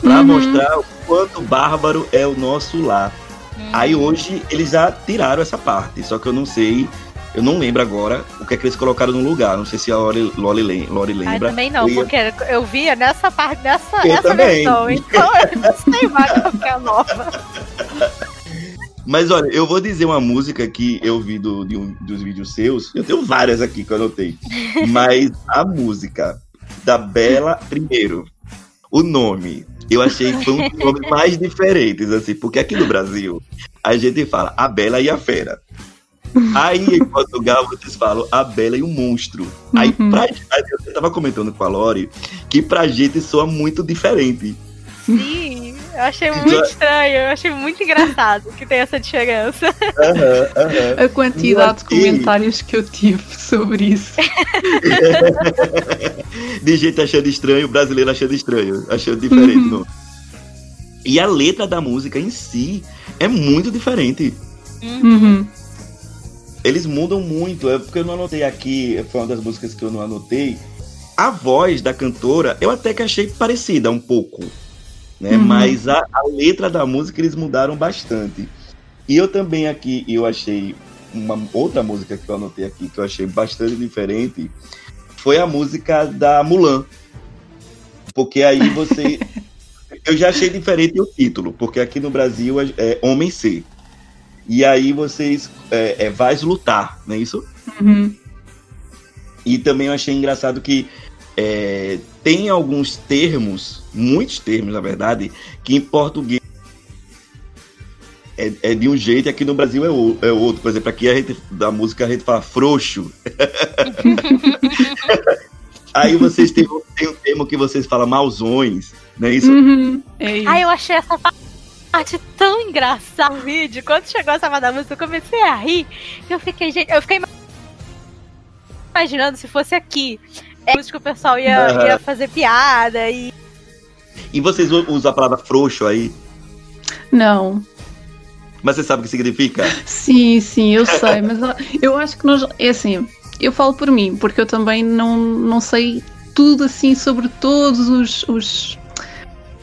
A: Pra
F: Uhum.
A: mostrar o quanto bárbaro é o nosso lar.
B: Hum.
A: Aí hoje eles já tiraram essa parte, só que eu não sei, eu não lembro agora o que é que eles colocaram no lugar. Não sei se a Lori, Lori, Lori lembra.
B: também não,
A: Eu ia-
B: porque eu via nessa parte, nessa
A: Eu
B: essa
A: também.
B: versão, então eu não sei mais qual que é a nova.
A: Mas olha, eu vou dizer uma música que eu vi do, de um- dos vídeos seus. Eu tenho várias aqui que eu anotei. Mas a música da Bela, primeiro, o nome. Eu achei que foi um dos nomes mais diferentes, assim, porque aqui no Brasil a gente fala a Bela e a Fera. Aí em Portugal vocês falam a Bela e o Monstro. Aí
F: Uhum.
A: pra gente, eu tava comentando com a Lori que pra gente soa muito diferente.
B: Sim, eu achei muito estranho, eu achei muito engraçado que tem essa diferença.
A: Aham, aham.
F: A quantidade de
A: Aqui.
F: comentários que eu tive sobre isso.
A: de gente achando estranho, brasileiro achando estranho, achando diferente.
F: Uhum.
A: não. E a letra da música em si é muito diferente.
F: Uhum.
A: Eles mudam muito. É porque eu não anotei aqui, foi uma das músicas que eu não anotei. A voz da cantora eu até que achei parecida um pouco. Né?
F: Uhum.
A: Mas a, a letra da música eles mudaram bastante. E eu também aqui, eu achei uma outra música que eu anotei aqui que eu achei bastante diferente foi a música da Mulan. Porque aí você. eu já achei diferente o título, porque aqui no Brasil é, é Homem C. E aí vocês. É, é Vais Lutar, não é isso?
F: Uhum.
A: E também eu achei engraçado que é, tem alguns termos, muitos termos, na verdade, que em português é, é de um jeito e aqui no Brasil é, o- é outro. Por exemplo, aqui a gente, da música a gente fala frouxo. Aí vocês têm, tem um termo que vocês falam mauzões, não é isso?
F: Uhum. É isso.
B: Ai, eu achei essa parte tão engraçada no vídeo. Quando chegou essa música, eu comecei a rir. Eu fiquei, gente, eu fiquei imaginando se fosse aqui. É música que o pessoal ia,
A: Aham.
B: ia fazer piada e.
A: E vocês usam a palavra frouxo aí,
F: Não.
A: mas você sabe o que significa?
F: Sim, sim, eu sei, mas eu acho que nós. É assim, eu falo por mim, porque eu também não, não sei tudo assim sobre todos os. os...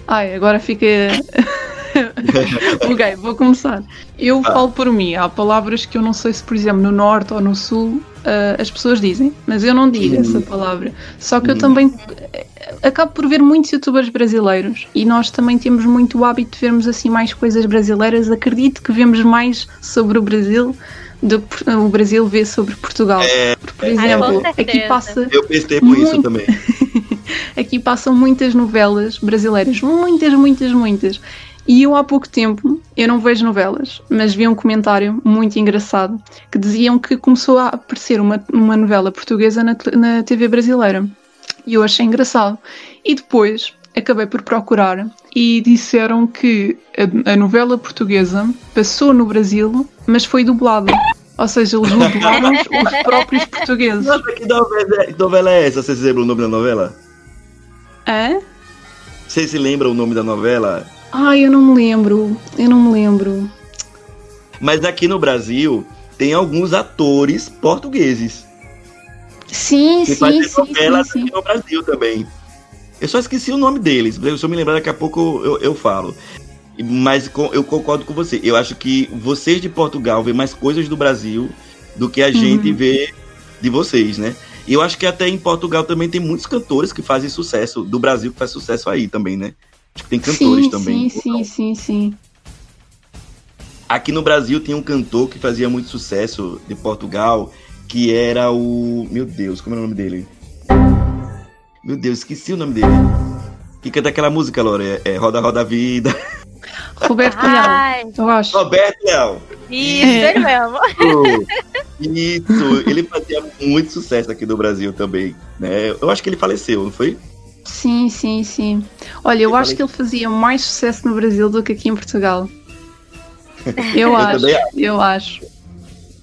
F: Ai, agora fica. ok, vou começar. Eu
A: Ah.
F: falo por mim, há palavras que eu não sei se, por exemplo, no norte ou no sul ah, as pessoas dizem, mas eu não digo
A: Uhum.
F: essa palavra. Só que eu
A: Uhum.
F: também eh, acabo por ver muitos youtubers brasileiros e nós também temos muito o hábito de vermos assim mais coisas brasileiras. Acredito que vemos mais sobre o Brasil do que o Brasil vê sobre Portugal. Porque, por exemplo,
B: certeza.
F: aqui passa
A: Eu percebo isso
F: Muito.
A: também.
F: aqui passam muitas novelas brasileiras, muitas, muitas, muitas. E eu há pouco tempo, eu não vejo novelas, mas vi um comentário muito engraçado que diziam que começou a aparecer uma, uma novela portuguesa na, na TV brasileira. E eu achei engraçado. E depois acabei por procurar e disseram que a, a novela portuguesa passou no Brasil, mas foi dublada. Ou seja, eles dublaram os, os próprios portugueses.
A: Nossa, que novela, que novela é essa? Você se lembra o nome da novela?
F: Hã?
A: Você se lembra o nome da novela?
F: Ai, eu não me lembro. Eu não me lembro.
A: Mas aqui no Brasil tem alguns atores portugueses
F: Sim,
A: que
F: sim,
A: fazem
F: sim, sim,
A: novelas
F: sim.
A: aqui no Brasil também. Eu só esqueci o nome deles. Se eu me lembrar daqui a pouco eu, eu falo. Mas eu concordo com você. Eu acho que vocês de Portugal vê mais coisas do Brasil do que a gente
F: Uhum.
A: vê de vocês, né? E eu acho que até em Portugal também tem muitos cantores que fazem sucesso, do Brasil que faz sucesso aí também, né? Acho que tem cantores
F: sim,
A: também.
F: sim, sim, sim, sim.
A: Aqui no Brasil tem um cantor que fazia muito sucesso de Portugal, que era o. Meu Deus, como é o nome dele? Meu Deus, esqueci o nome dele. Que canta aquela música, Lore? É Roda Roda Vida.
F: Roberto
B: Ai,
F: eu acho.
A: Roberto Leal.
B: isso, ele mesmo.
A: Isso, ele fazia muito sucesso aqui no Brasil também, né? Eu acho que ele faleceu, não foi?
F: Sim, sim, sim. Olha, eu
A: Eu
F: acho
A: falei-
F: que ele fazia mais sucesso no Brasil do que aqui em Portugal. Eu,
A: Eu
F: acho,
A: também
F: eu acho.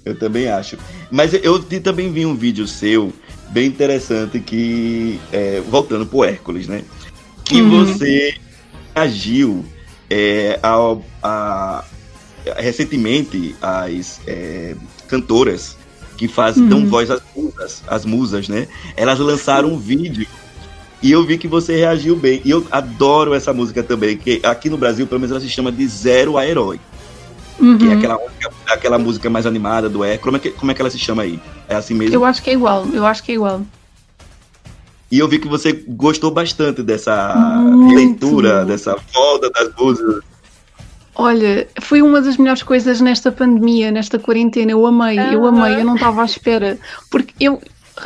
A: Eu também acho. Mas eu também vi um vídeo seu bem interessante que, é, voltando pro Hércules, né? Que
F: Uhum.
A: você agiu é, ao- a- recentemente as é, cantoras que fazem, dão
F: Uhum.
A: voz às musas, às musas, né? Elas lançaram um vídeo e eu vi que você reagiu bem. E eu adoro essa música também, que aqui no Brasil, pelo menos, ela se chama de Zero a Herói. Que é
F: Uhum.
A: aquela, música- aquela música mais animada do Hércules. Como é, que, como é que ela se chama aí? É assim mesmo?
F: Eu acho que é igual, eu acho que é igual.
A: E eu vi que você gostou bastante dessa
F: Muito.
A: leitura, dessa volta das músicas.
F: Olha, foi uma das melhores coisas nesta pandemia, nesta quarentena. Eu amei, eu amei, eu não estava à espera. Porque eu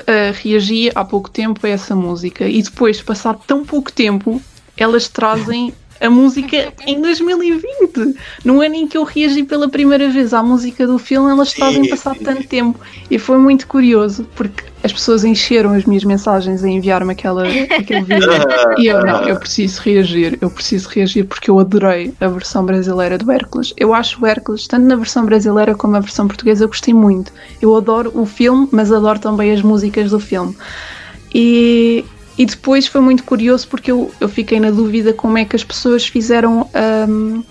F: ah, reagi há pouco tempo a essa música e depois, passado tão pouco tempo, elas trazem a música em 2020. No ano em que eu reagi pela primeira vez à música do filme, elas passado
A: sim.
F: tanto tempo. E foi muito curioso, porque as pessoas encheram as minhas mensagens a enviar-me aquela, aquele vídeo. E eu não, eu preciso reagir, eu preciso reagir porque eu adorei a versão brasileira do Hércules. Eu acho o Hércules, tanto na versão brasileira como na versão portuguesa, eu gostei muito. Eu adoro o filme, mas adoro também as músicas do filme. E, e depois foi muito curioso porque eu, eu fiquei na dúvida como é que as pessoas fizeram. hum,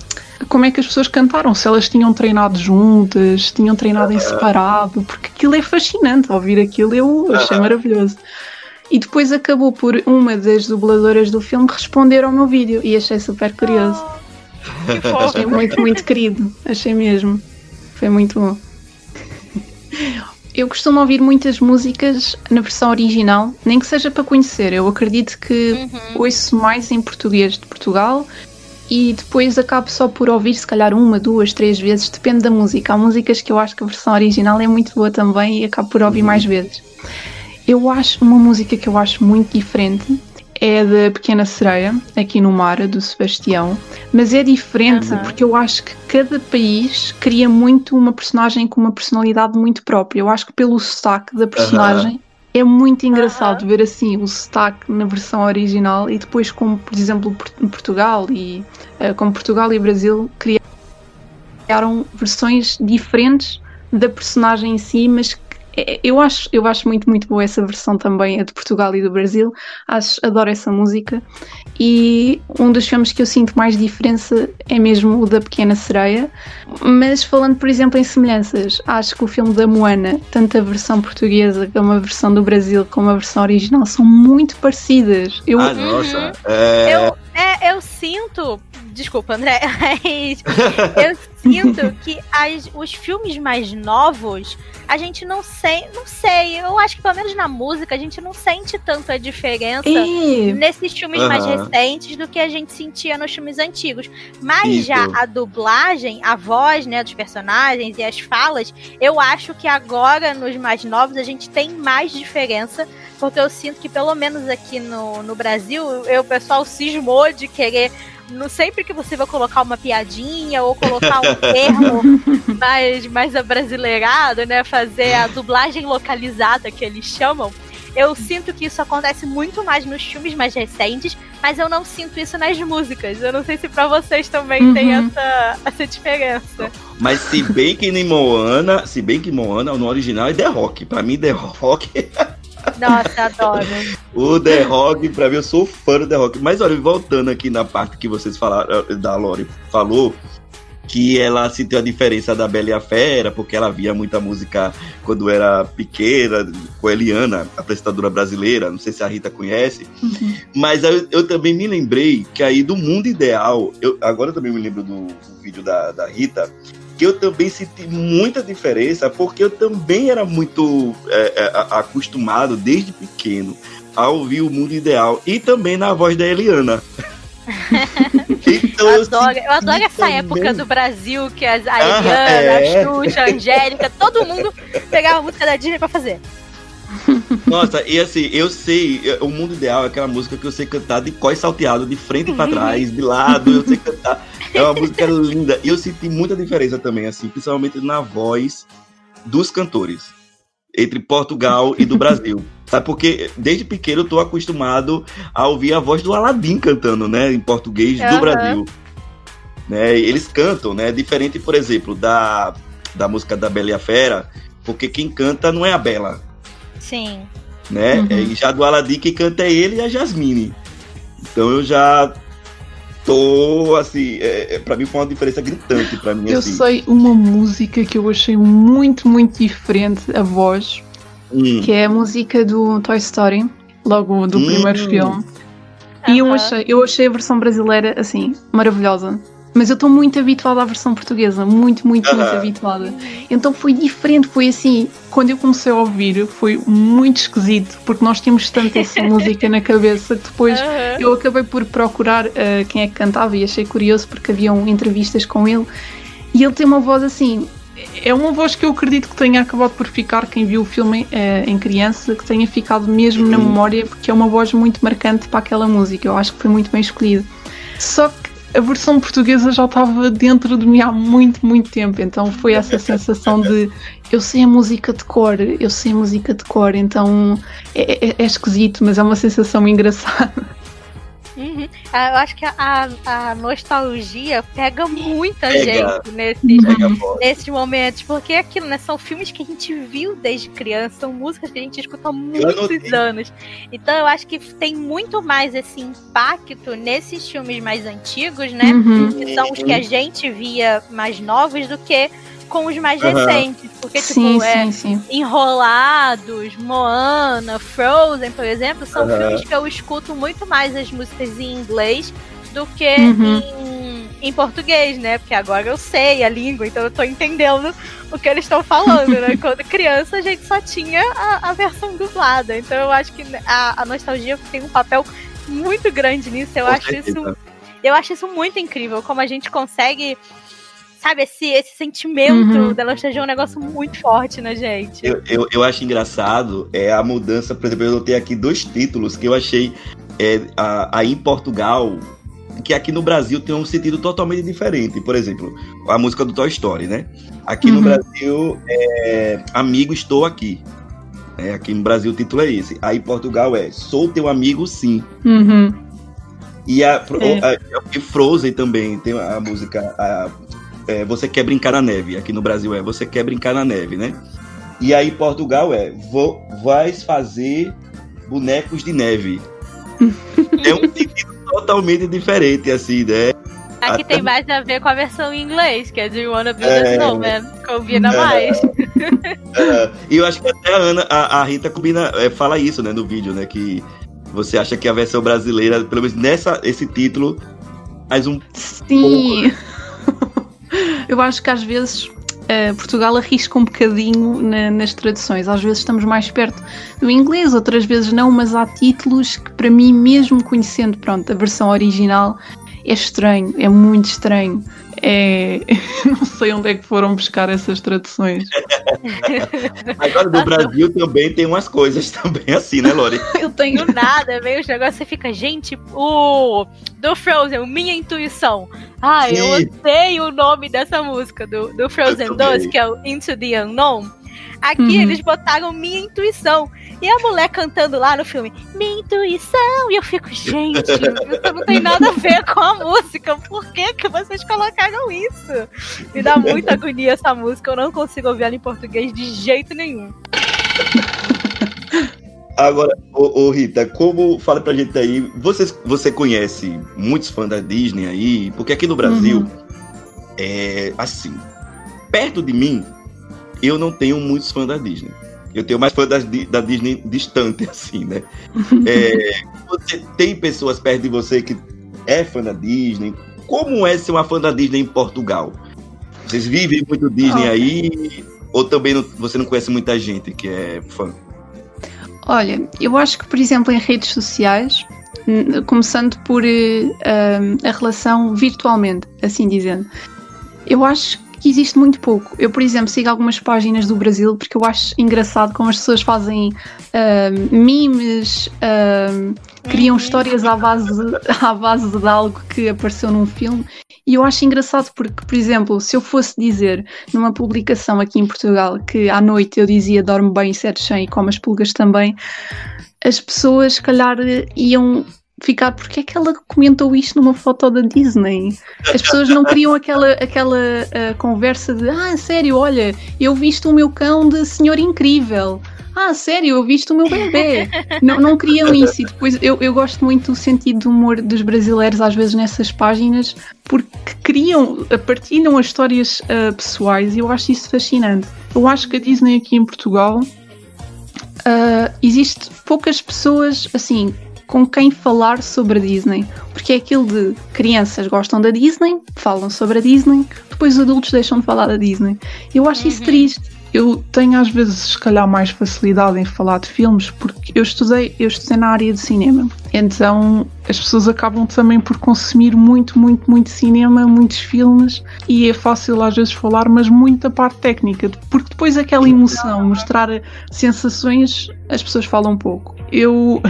F: como é que as pessoas cantaram? Se elas tinham treinado juntas, se tinham treinado em separado, porque aquilo é fascinante. Ouvir aquilo eu achei maravilhoso. E depois acabou por uma das dubladoras do filme responder ao meu vídeo e achei super curioso.
B: Fofo.
F: Achei muito, muito querido. Achei mesmo. Foi muito bom. Eu costumo ouvir muitas músicas na versão original, nem que seja para conhecer. Eu acredito que
B: Uhum.
F: ouço mais em português de Portugal e depois acabo só por ouvir, se calhar, uma, duas, três vezes, depende da música. Há músicas que eu acho que a versão original é muito boa também e acabo por ouvir mais vezes. Eu acho uma música que eu acho muito diferente. É da Pequena Sereia, aqui no Mar, do Sebastião, mas é diferente
B: Aham.
F: porque eu acho que cada país cria muito uma personagem com uma personalidade muito própria. Eu acho que pelo sotaque da personagem é muito engraçado ver assim o sotaque na versão original e depois, como por exemplo Port- Portugal e eh, como Portugal e Brasil criaram versões diferentes da personagem em si, mas que- eu acho, eu acho muito, muito boa essa versão também, a de Portugal e do Brasil. Acho, adoro essa música. E um dos filmes que eu sinto mais diferença é mesmo o da Pequena Sereia. Mas falando, por exemplo, em semelhanças, acho que o filme da Moana, tanto a versão portuguesa como a versão do Brasil, como a versão original, são muito parecidas. Eu,
A: Ah, nossa. É,
B: Eu, é, eu sinto. Desculpa, André. mas eu sinto que as, os filmes mais novos, a gente não sei. Não sei. Eu acho que pelo menos na música a gente não sente tanto a diferença.
F: É,
B: Nesses filmes mais
A: Aham.
B: recentes do que a gente sentia nos filmes antigos. Mas
A: Isso.
B: já a dublagem, a voz, né, dos personagens e as falas, eu acho que agora nos mais novos a gente tem mais diferença. Porque eu sinto que, pelo menos aqui no, no Brasil, eu, o pessoal cismou de querer. No, sempre que você vai colocar uma piadinha ou colocar um termo mais, mais abrasileirado, né? Fazer a dublagem localizada que eles chamam. Eu sinto que isso acontece muito mais nos filmes mais recentes, mas eu não sinto isso nas músicas. Eu não sei se pra vocês também tem
F: Uhum.
B: essa, essa diferença.
A: Mas se bem que em Moana, se bem que Moana no original é The Rock. Pra mim, The Rock,
B: Nossa, adoro.
A: o The Rock, pra mim, eu sou fã do The Rock. Mas olha, voltando aqui na parte que vocês falaram, da Lori falou, que ela sentiu a diferença da Bela e a Fera, porque ela via muita música quando era pequena, com a Eliana, apresentadora brasileira, não sei se a Rita conhece,
F: Uhum.
A: mas eu, eu também me lembrei que aí do mundo ideal, eu, agora eu também me lembro do, do vídeo da, da Rita, que eu também senti muita diferença, porque eu também era muito é, é, acostumado desde pequeno a ouvir o mundo ideal e também na voz da Eliana. Então
B: Eu adoro, eu adoro essa
A: também-
B: época do Brasil que as, a
A: Ah,
B: Eliana,
A: é.
B: a Xuxa, a Angélica, todo mundo pegava a música da Disney pra fazer.
A: Nossa, e assim, eu sei, o mundo ideal é aquela música que eu sei cantar de cós salteado, de frente pra trás, de lado, eu sei cantar. É uma música linda. E eu senti muita diferença também, assim, principalmente na voz dos cantores. Entre Portugal e do Brasil. Sabe, porque desde pequeno eu tô acostumado a ouvir a voz do Aladim cantando, né? Em português do
B: Aham.
A: Brasil. Né? Eles cantam, né? Diferente, por exemplo, da, da música da Bela e a Fera, porque quem canta não é a Bela
B: Sim.
A: né?
F: Uhum.
A: É, E já do Aladdin quem canta é ele e a Jasmine. Então eu já tô assim, é, é, para mim foi uma diferença gritante para mim
F: Eu
A: assim.
F: sei uma música que eu achei muito, muito diferente, a voz,
A: Hum,
F: que é a música do Toy Story, logo do
A: Hum.
F: primeiro filme. E eu achei, eu achei a versão brasileira, assim, maravilhosa. Mas eu estou muito habituada à versão portuguesa, muito, muito, muito habituada. Então foi diferente, foi assim, quando eu comecei a ouvir, foi muito esquisito, porque nós temos tanto essa música na cabeça que depois eu acabei por procurar eh, quem é que cantava e achei curioso porque haviam entrevistas com ele e ele tem uma voz assim. É uma voz que eu acredito que tenha acabado por ficar, quem viu o filme eh, em criança, que tenha ficado mesmo na
A: Uhum.
F: memória, porque é uma voz muito marcante para aquela música. Eu acho que foi muito bem escolhido. Só que a versão portuguesa já estava dentro de mim há muito, muito tempo, então foi essa sensação de eu sei a música de cor, eu sei a música de cor, então é, é- é esquisito, mas é uma sensação engraçada.
B: Uhum. Ah, Eu acho que a, a- nostalgia pega muita
A: Pega.
B: gente nesses,
A: pega
B: nesses momentos, porque é aquilo, né? São filmes que a gente viu desde criança, são músicas que a gente escuta há muitos anos. Então eu acho que tem muito mais esse impacto nesses filmes mais antigos, né?
F: Uhum.
B: Que são os que a gente via mais novos do que com os mais
A: Aham.
B: recentes. Porque,
F: Sim,
B: tipo, é,
F: sim, sim.
B: Enrolados, Moana, Frozen, por exemplo, são
A: Aham.
B: filmes que eu escuto muito mais as músicas em inglês do que
F: Uhum.
B: em, em português, né? Porque agora eu sei a língua, então eu tô entendendo o que eles estão falando, né? Quando criança a gente só tinha a, a versão dublada. Então eu acho que a, a nostalgia tem um papel muito grande nisso. Eu
A: Com
B: acho
A: certeza.
B: isso eu acho isso muito incrível, como a gente consegue, sabe, esse, esse sentimento
F: Uhum.
B: da nostalgia é um negócio muito forte na gente.
A: Eu, eu, eu acho engraçado é a mudança, por exemplo, eu tenho aqui dois títulos que eu achei é, a- aí em Portugal, que aqui no Brasil tem um sentido totalmente diferente. Por exemplo, a música do Toy Story, né? Aqui no
F: Uhum.
A: Brasil é Amigo Estou Aqui. É, aqui no Brasil o título é esse. Aí em Portugal é Sou Teu Amigo Sim.
F: Uhum.
A: E a,
F: É.
A: a- e Frozen também tem a música a- é, Você Quer Brincar na Neve. Aqui no Brasil é Você Quer Brincar na Neve, né? E aí em Portugal é Vou, Vais Fazer Bonecos de Neve. é um sentido totalmente diferente, assim, né?
B: Aqui
A: Até-
B: tem mais a ver com a versão em inglês, que é de Wanna Build
A: É.
B: a Snowman, combina
A: É.
B: mais.
A: É, e eu acho que até a Ana, a, a Rita combina, é, fala isso, né, no vídeo, né? Que você acha que a versão brasileira, pelo menos nessa, esse título, faz um
F: Sim. Eu acho que às vezes eh, Portugal arrisca um bocadinho na- nas traduções. Às vezes estamos mais perto do inglês, outras vezes não, mas há títulos que, para mim, mesmo conhecendo pronto, a versão original, é estranho, é muito estranho. É... Não sei onde é que foram buscar essas traduções.
A: Agora no Brasil também tem umas coisas também assim, né, Lori?
F: Eu tenho.
B: Do nada, veio os negócios, você fica, gente, o do Frozen, minha intuição. Ah, eu
A: Sim.
B: odeio o nome dessa música do, do Frozen
A: Eu também.
B: 2, que é o Into the Unknown. Aqui
F: Uhum.
B: eles botaram minha intuição. E a mulher cantando lá no filme, minha intuição. E eu fico, gente, isso não tem nada a ver com a música. Por que, que vocês colocaram isso? Me dá muita agonia essa música. Eu não consigo ouvir ela em português de jeito nenhum.
A: Agora, ô, ô, Rita, como fala pra gente aí, você, você conhece muitos fãs da Disney aí? Porque aqui no Brasil,
F: Uhum.
A: é assim, perto de mim, eu não tenho muitos fãs da Disney. Eu tenho mais fãs da, da Disney distante, assim, né? É, você tem pessoas perto de você que é fã da Disney. Como é ser uma fã da Disney em Portugal? Vocês vivem muito Disney
F: Ah.
A: aí? Ou também não- você não conhece muita gente que é fã?
F: Olha, eu acho que, por exemplo, em redes sociais, Começando por um, a relação virtualmente, assim dizendo. Eu acho que existe muito pouco. Eu, por exemplo, sigo algumas páginas do Brasil porque eu acho engraçado como as pessoas fazem um, memes, um, criam histórias à base, à base de algo que apareceu num filme. E eu acho engraçado porque, por exemplo, se eu fosse dizer numa publicação aqui em Portugal que à noite eu dizia dorme bem, sete sem e come as pulgas também, as pessoas, se calhar, iam ficar porque é que ela comentou isto numa foto da Disney? As pessoas não queriam aquela, aquela ah, conversa de ah, sério, olha, eu visto o meu cão de senhor incrível. Ah, sério, eu visto o meu bebê. não, não queriam isso. E depois eu, eu gosto muito do sentido do humor dos brasileiros, às vezes nessas páginas, porque criam, partilham as histórias ah, pessoais e eu acho isso fascinante. Eu acho que a Disney aqui em Portugal ah, existe poucas pessoas assim com quem falar sobre a Disney, porque é aquilo de crianças gostam da Disney, falam sobre a Disney, depois os adultos deixam de falar da Disney. Eu acho isso triste.
G: Eu tenho às vezes, se calhar, mais facilidade em falar de filmes porque eu estudei, eu estudei na área de cinema. Então as pessoas acabam também por consumir muito, muito, muito cinema, muitos filmes e é fácil às vezes falar, mas muito da parte técnica, porque depois aquela emoção, mostrar sensações, as pessoas falam pouco. Eu,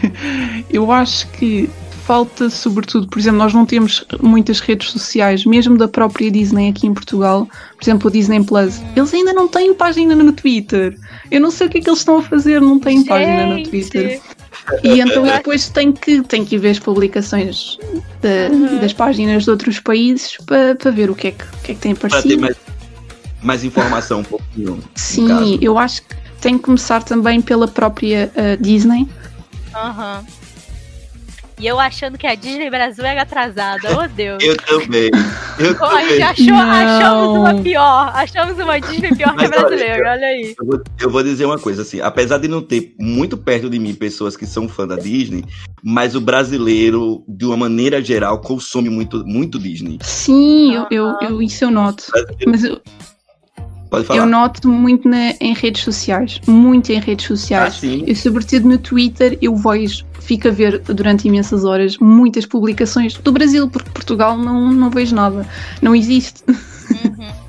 G: eu acho que falta, sobretudo, por exemplo, nós não temos muitas redes sociais, mesmo da própria Disney aqui em Portugal, por exemplo, o Disney Plus, eles ainda não têm página no Twitter. Eu não sei o que é que eles estão a fazer, não têm página no
B: Gente,
G: Twitter.
F: E então eu depois tenho que, tenho que ir ver as publicações da- das páginas de outros países para, para ver o que, é que, o que é que tem
A: Pra ter
F: aparecido.
A: mais, mais informação um pouquinho.
F: Sim, eu acho que tem que começar também pela própria ah, Disney.
B: Aham. E eu achando que a Disney Brasil era atrasada. Oh, Deus.
A: Eu também. Eu
B: Oh, a gente
A: também.
B: achou, achamos uma pior. Achamos uma Disney pior que a
A: Mas olha,
B: brasileira. Olha aí.
A: Eu vou, eu vou dizer uma coisa, assim, apesar de não ter muito perto de mim pessoas que são fã da Disney, mas o brasileiro, de uma maneira geral, consome muito, muito Disney.
F: Sim, eu, eu, eu- isso eu noto. Mas eu,
A: Pode falar.
F: eu noto muito na- em redes sociais. Muito em redes
A: Ah,
F: sociais.
A: sim.
F: Eu, sobretudo no Twitter, eu vejo, fico a ver durante imensas horas muitas publicações do Brasil, porque Portugal não, não vejo nada. Não existe.
B: Uhum.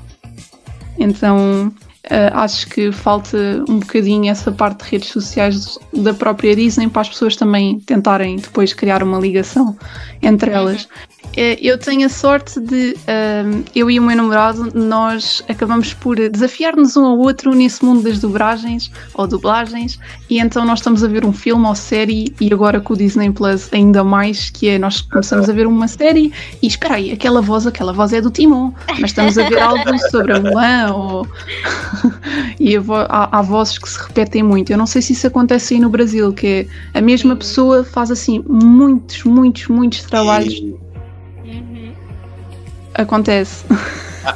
F: Então eh, acho que falta um bocadinho essa parte de redes sociais da própria Disney para as pessoas também tentarem depois criar uma ligação entre elas. Eh, eu tenho a sorte de ehm, eu e o meu namorado nós acabamos por desafiar-nos um ao outro nesse mundo das dobragens ou dublagens e então nós estamos a ver um filme ou série e agora com o Disney Plus ainda mais que é nós começamos a ver uma série e espera aí, aquela voz, aquela voz é do Timon, mas estamos a ver algo sobre a Mulan ou e a vo- há, há vozes que se repetem muito. Eu não sei se isso acontece aí no Brasil, que é a mesma pessoa faz assim muitos, muitos, muitos trabalhos.
A: E.
F: Acontece.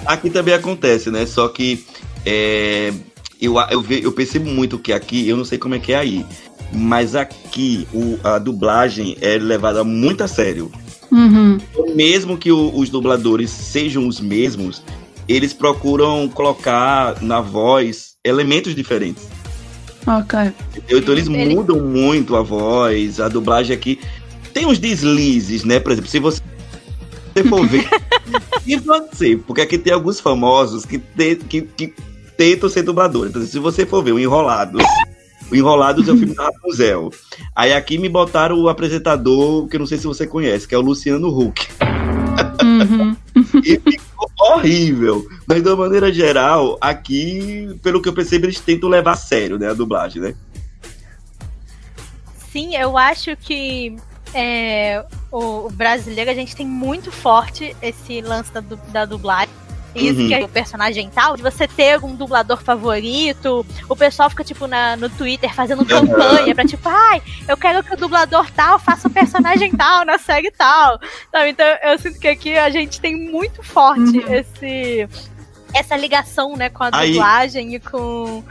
A: aqui também acontece, né? Só que é, eu, eu, ve- eu percebo muito que aqui, eu não sei como é que é aí, mas aqui o- a dublagem é levada muito a sério.
F: Uhum.
A: mesmo que o- os dubladores sejam os mesmos, eles procuram colocar na voz elementos diferentes.
F: Ok.
A: entendeu? Então eles
B: Ele-
A: mudam muito a voz, a dublagem aqui. Tem uns deslizes, né? Por exemplo, se você for ver. e ser, porque aqui tem alguns famosos que, te- que, que tentam ser dubladores. Então, se você for ver o Enrolados. O Enrolados é o filme da Rapunzel. Aí aqui me botaram o apresentador, que eu não sei se você conhece, que é o Luciano Huck.
F: Uhum.
A: E ficou horrível. Mas de uma maneira geral, aqui, pelo que eu percebo, eles tentam levar a sério, né? A dublagem, né?
B: Sim, eu acho que é, o, o brasileiro, a gente tem muito forte esse lance da, da dublagem. Isso
A: Uhum.
B: que é o personagem tal, de você ter um dublador favorito, o pessoal fica, tipo, na, no Twitter fazendo campanha pra, tipo, ai, eu quero que o dublador tal faça o personagem tal na série tal. Sabe? Então eu sinto que aqui a gente tem muito forte
F: Uhum.
B: esse, essa ligação, né, com a
A: Aí-
B: dublagem e com,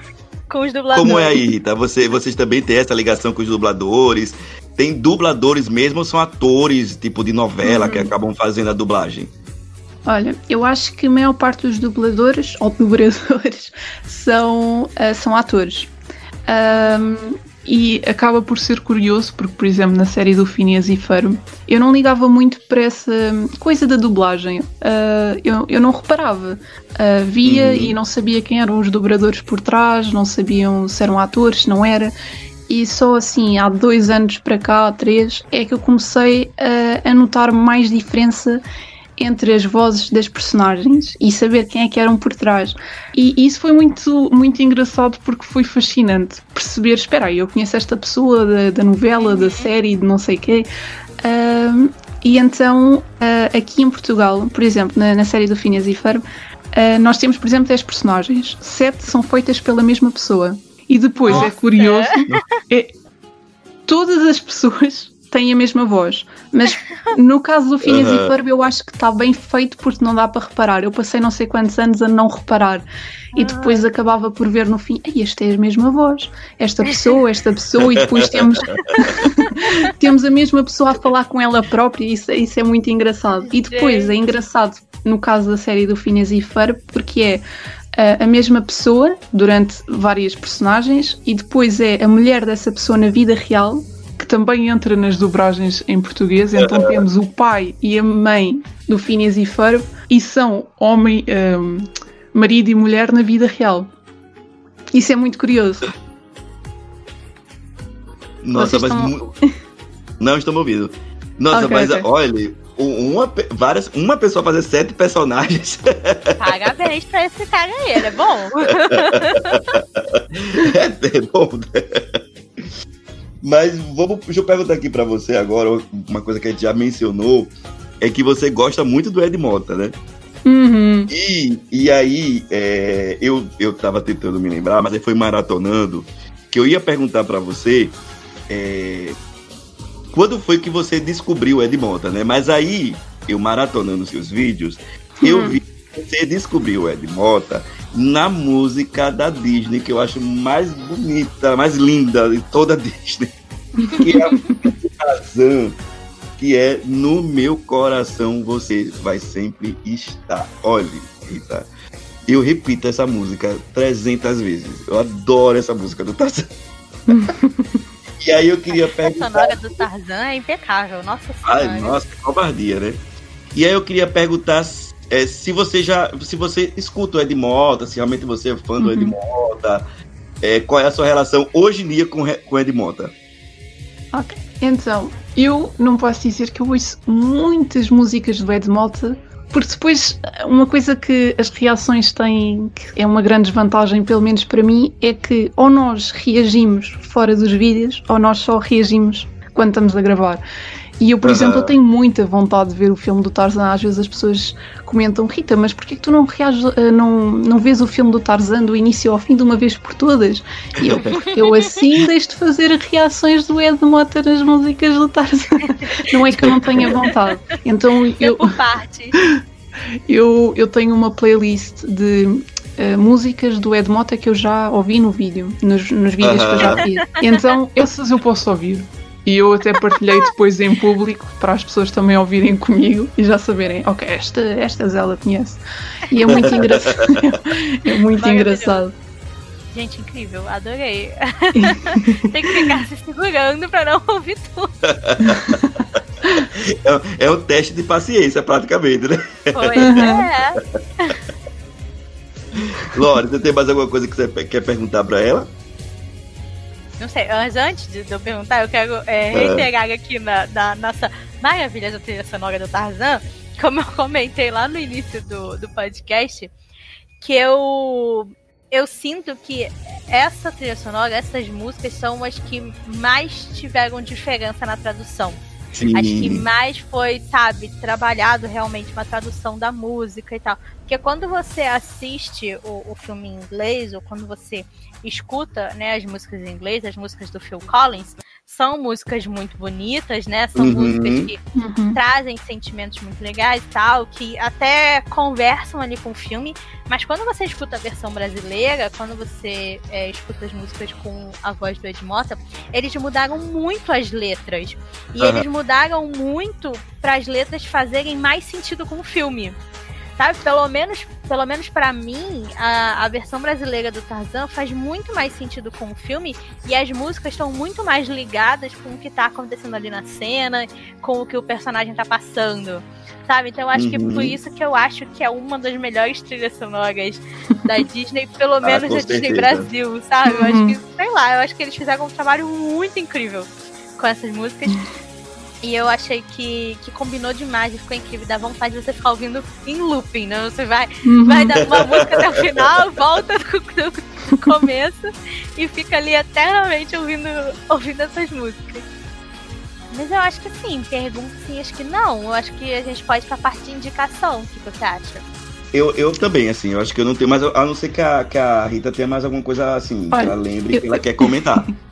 B: com os dubladores.
A: Como é aí, Rita? Você, vocês também têm essa ligação com os dubladores? Tem dubladores mesmo ou são atores, tipo de novela, que acabam fazendo a dublagem?
F: Olha, eu acho que a maior parte dos dubladores ou dubladores são, ah, são atores. Ahm, e acaba por ser curioso, porque, por exemplo, na série do Phineas e Ferb, eu não ligava muito para essa coisa da dublagem. Uh, eu, eu não reparava. Uh, via uhum. e não sabia quem eram os dobradores por trás, não sabiam se eram atores, se não era. E só assim, há dois anos para cá, três, é que eu comecei a, a notar mais diferença entre as vozes das personagens e saber quem é que eram por trás. E, isso foi muito, muito engraçado porque foi fascinante perceber, espera aí, eu conheço esta pessoa da, da novela, da série, de não sei o quê. Uh, e então, uh, aqui em Portugal, por exemplo, na, na série do Phineas e Ferb, uh, nós temos, por exemplo, 10 personagens. Sete são feitas pela mesma pessoa. E depois é Nossa. é curioso, é, todas as pessoas têm a mesma voz. Mas no caso do Phineas uhum. e Ferb, eu acho que está bem feito porque não dá para reparar. Eu passei não sei quantos anos a não reparar. E depois ah. acabava por ver no fim, Ei, esta é a mesma voz, esta pessoa, esta pessoa, e depois temos, temos a mesma pessoa a falar com ela própria, isso, isso é muito engraçado. E depois é engraçado no caso da série do Phineas e Ferb, porque é a mesma pessoa durante várias personagens e depois é a mulher dessa pessoa na vida real que também entra nas dobragens em português. Então temos o pai e a mãe do Phineas e Ferb e são homem, um, marido e mulher na vida real. Isso é muito curioso.
A: Nossa, Vocês mas. Estão... Não estou me ouvindo. Nossa, okay, mas okay. olha, uma, várias, uma pessoa fazer sete personagens.
B: Parabéns pra esse cara aí, ele é bom.
A: é, é bom. Mas vamos, deixa eu perguntar aqui para você agora, uma coisa que a gente já mencionou, é que você gosta muito do Ed Mota, né?
F: Uhum.
A: E, e aí, é, eu, eu tava tentando me lembrar, mas aí foi maratonando, que eu ia perguntar para você é, quando foi que você descobriu o Ed Mota, né? Mas aí, eu maratonando seus vídeos, uhum. eu vi que você descobriu o Ed Mota na música da Disney, que eu acho mais bonita, mais linda de toda a Disney, que é a que é No Meu Coração Você Vai Sempre Estar. Olha, Rita, eu repito essa música 300 vezes. Eu adoro essa música do Tarzan. e aí eu queria perguntar... A
B: sonora do Tarzan é impecável, nossa senhora.
A: Ai, nossa, que covardia, né? E aí eu queria perguntar é, se você já. Se você escuta o Ed Mota, se realmente você é fã uhum. do Ed uhum. Mota, é, qual é a sua relação hoje em dia com, com o Ed Mota?
F: Ok, então, eu não posso dizer que eu ouço muitas músicas do Ed Mota, porque depois uma coisa que as reações têm, que é uma grande vantagem, pelo menos para mim, é que ou nós reagimos fora dos vídeos, ou nós só reagimos quando estamos a gravar. E eu, por exemplo, eu tenho muita vontade de ver o filme do Tarzan. Às vezes as pessoas comentam, Rita, mas porquê que tu não reages, eh, não, não vês o filme do Tarzan do início ao fim de uma vez por todas? E eu, porque eu assim deixo de fazer reações do Ed Mota nas músicas do Tarzan. Não é que eu não tenha vontade. Então é eu. Eu, eu tenho uma playlist de uh, músicas do Ed Mota que eu já ouvi no vídeo, nos, nos vídeos que eu já fiz. Então essas eu posso ouvir. E eu até partilhei depois em público para as pessoas também ouvirem comigo e já saberem, ok, esta, esta Zela conhece. E é muito engraçado. é muito engraçado.
B: Gente, incrível, adorei. Tem que ficar se segurando para não ouvir tudo.
A: É, é um teste de paciência, praticamente, né?
B: Pois é.
A: Lore, você tem mais alguma coisa que você quer perguntar para ela?
B: Não sei, mas antes de eu perguntar, eu quero é, é, reiterar aqui na, na nossa maravilhosa trilha sonora do Tarzan, como eu comentei lá no início do, do podcast, que eu eu sinto que essa trilha sonora, essas músicas são as que mais tiveram diferença na tradução. Sim. Acho que mais foi, sabe, trabalhado realmente uma tradução da música e tal. Porque quando você assiste o, o filme em inglês, ou quando você escuta né, as músicas em inglês, as músicas do Phil Collins, são músicas muito bonitas, né? São uhum. músicas que uhum. trazem sentimentos muito legais e tal, que até conversam ali com o filme. Mas quando você escuta a versão brasileira, quando você é, escuta as músicas com a voz do Ed Mota, eles mudaram muito as letras. E uhum. eles mudaram muito para as letras fazerem mais sentido com o filme Sabe? Pelo menos, pelo menos para mim, a, a versão brasileira do Tarzan faz muito mais sentido com o filme e as músicas estão muito mais ligadas com o que tá acontecendo ali na cena, com o que o personagem tá passando. Sabe? Então eu acho uhum. que por isso que eu acho que é uma das melhores trilhas sonoras da Disney, pelo ah, menos da Disney Brasil, sabe? Eu acho que, uhum. sei lá, eu acho que eles fizeram um trabalho muito incrível com essas músicas. E eu achei que, que combinou demais e ficou incrível. Dá vontade de você ficar ouvindo em looping, né? Você vai, uhum. vai dar uma música até o final, volta do, começo e fica ali eternamente ouvindo, ouvindo essas músicas. Mas eu acho que sim, pergunto sim, acho que não. Eu acho que a gente pode ir pra parte de indicação. O que você acha?
A: Eu, eu também, assim, eu acho que eu não tenho mais, a não ser que a, que a Rita tenha mais alguma coisa assim, Olha, que ela lembre eu... que ela quer comentar.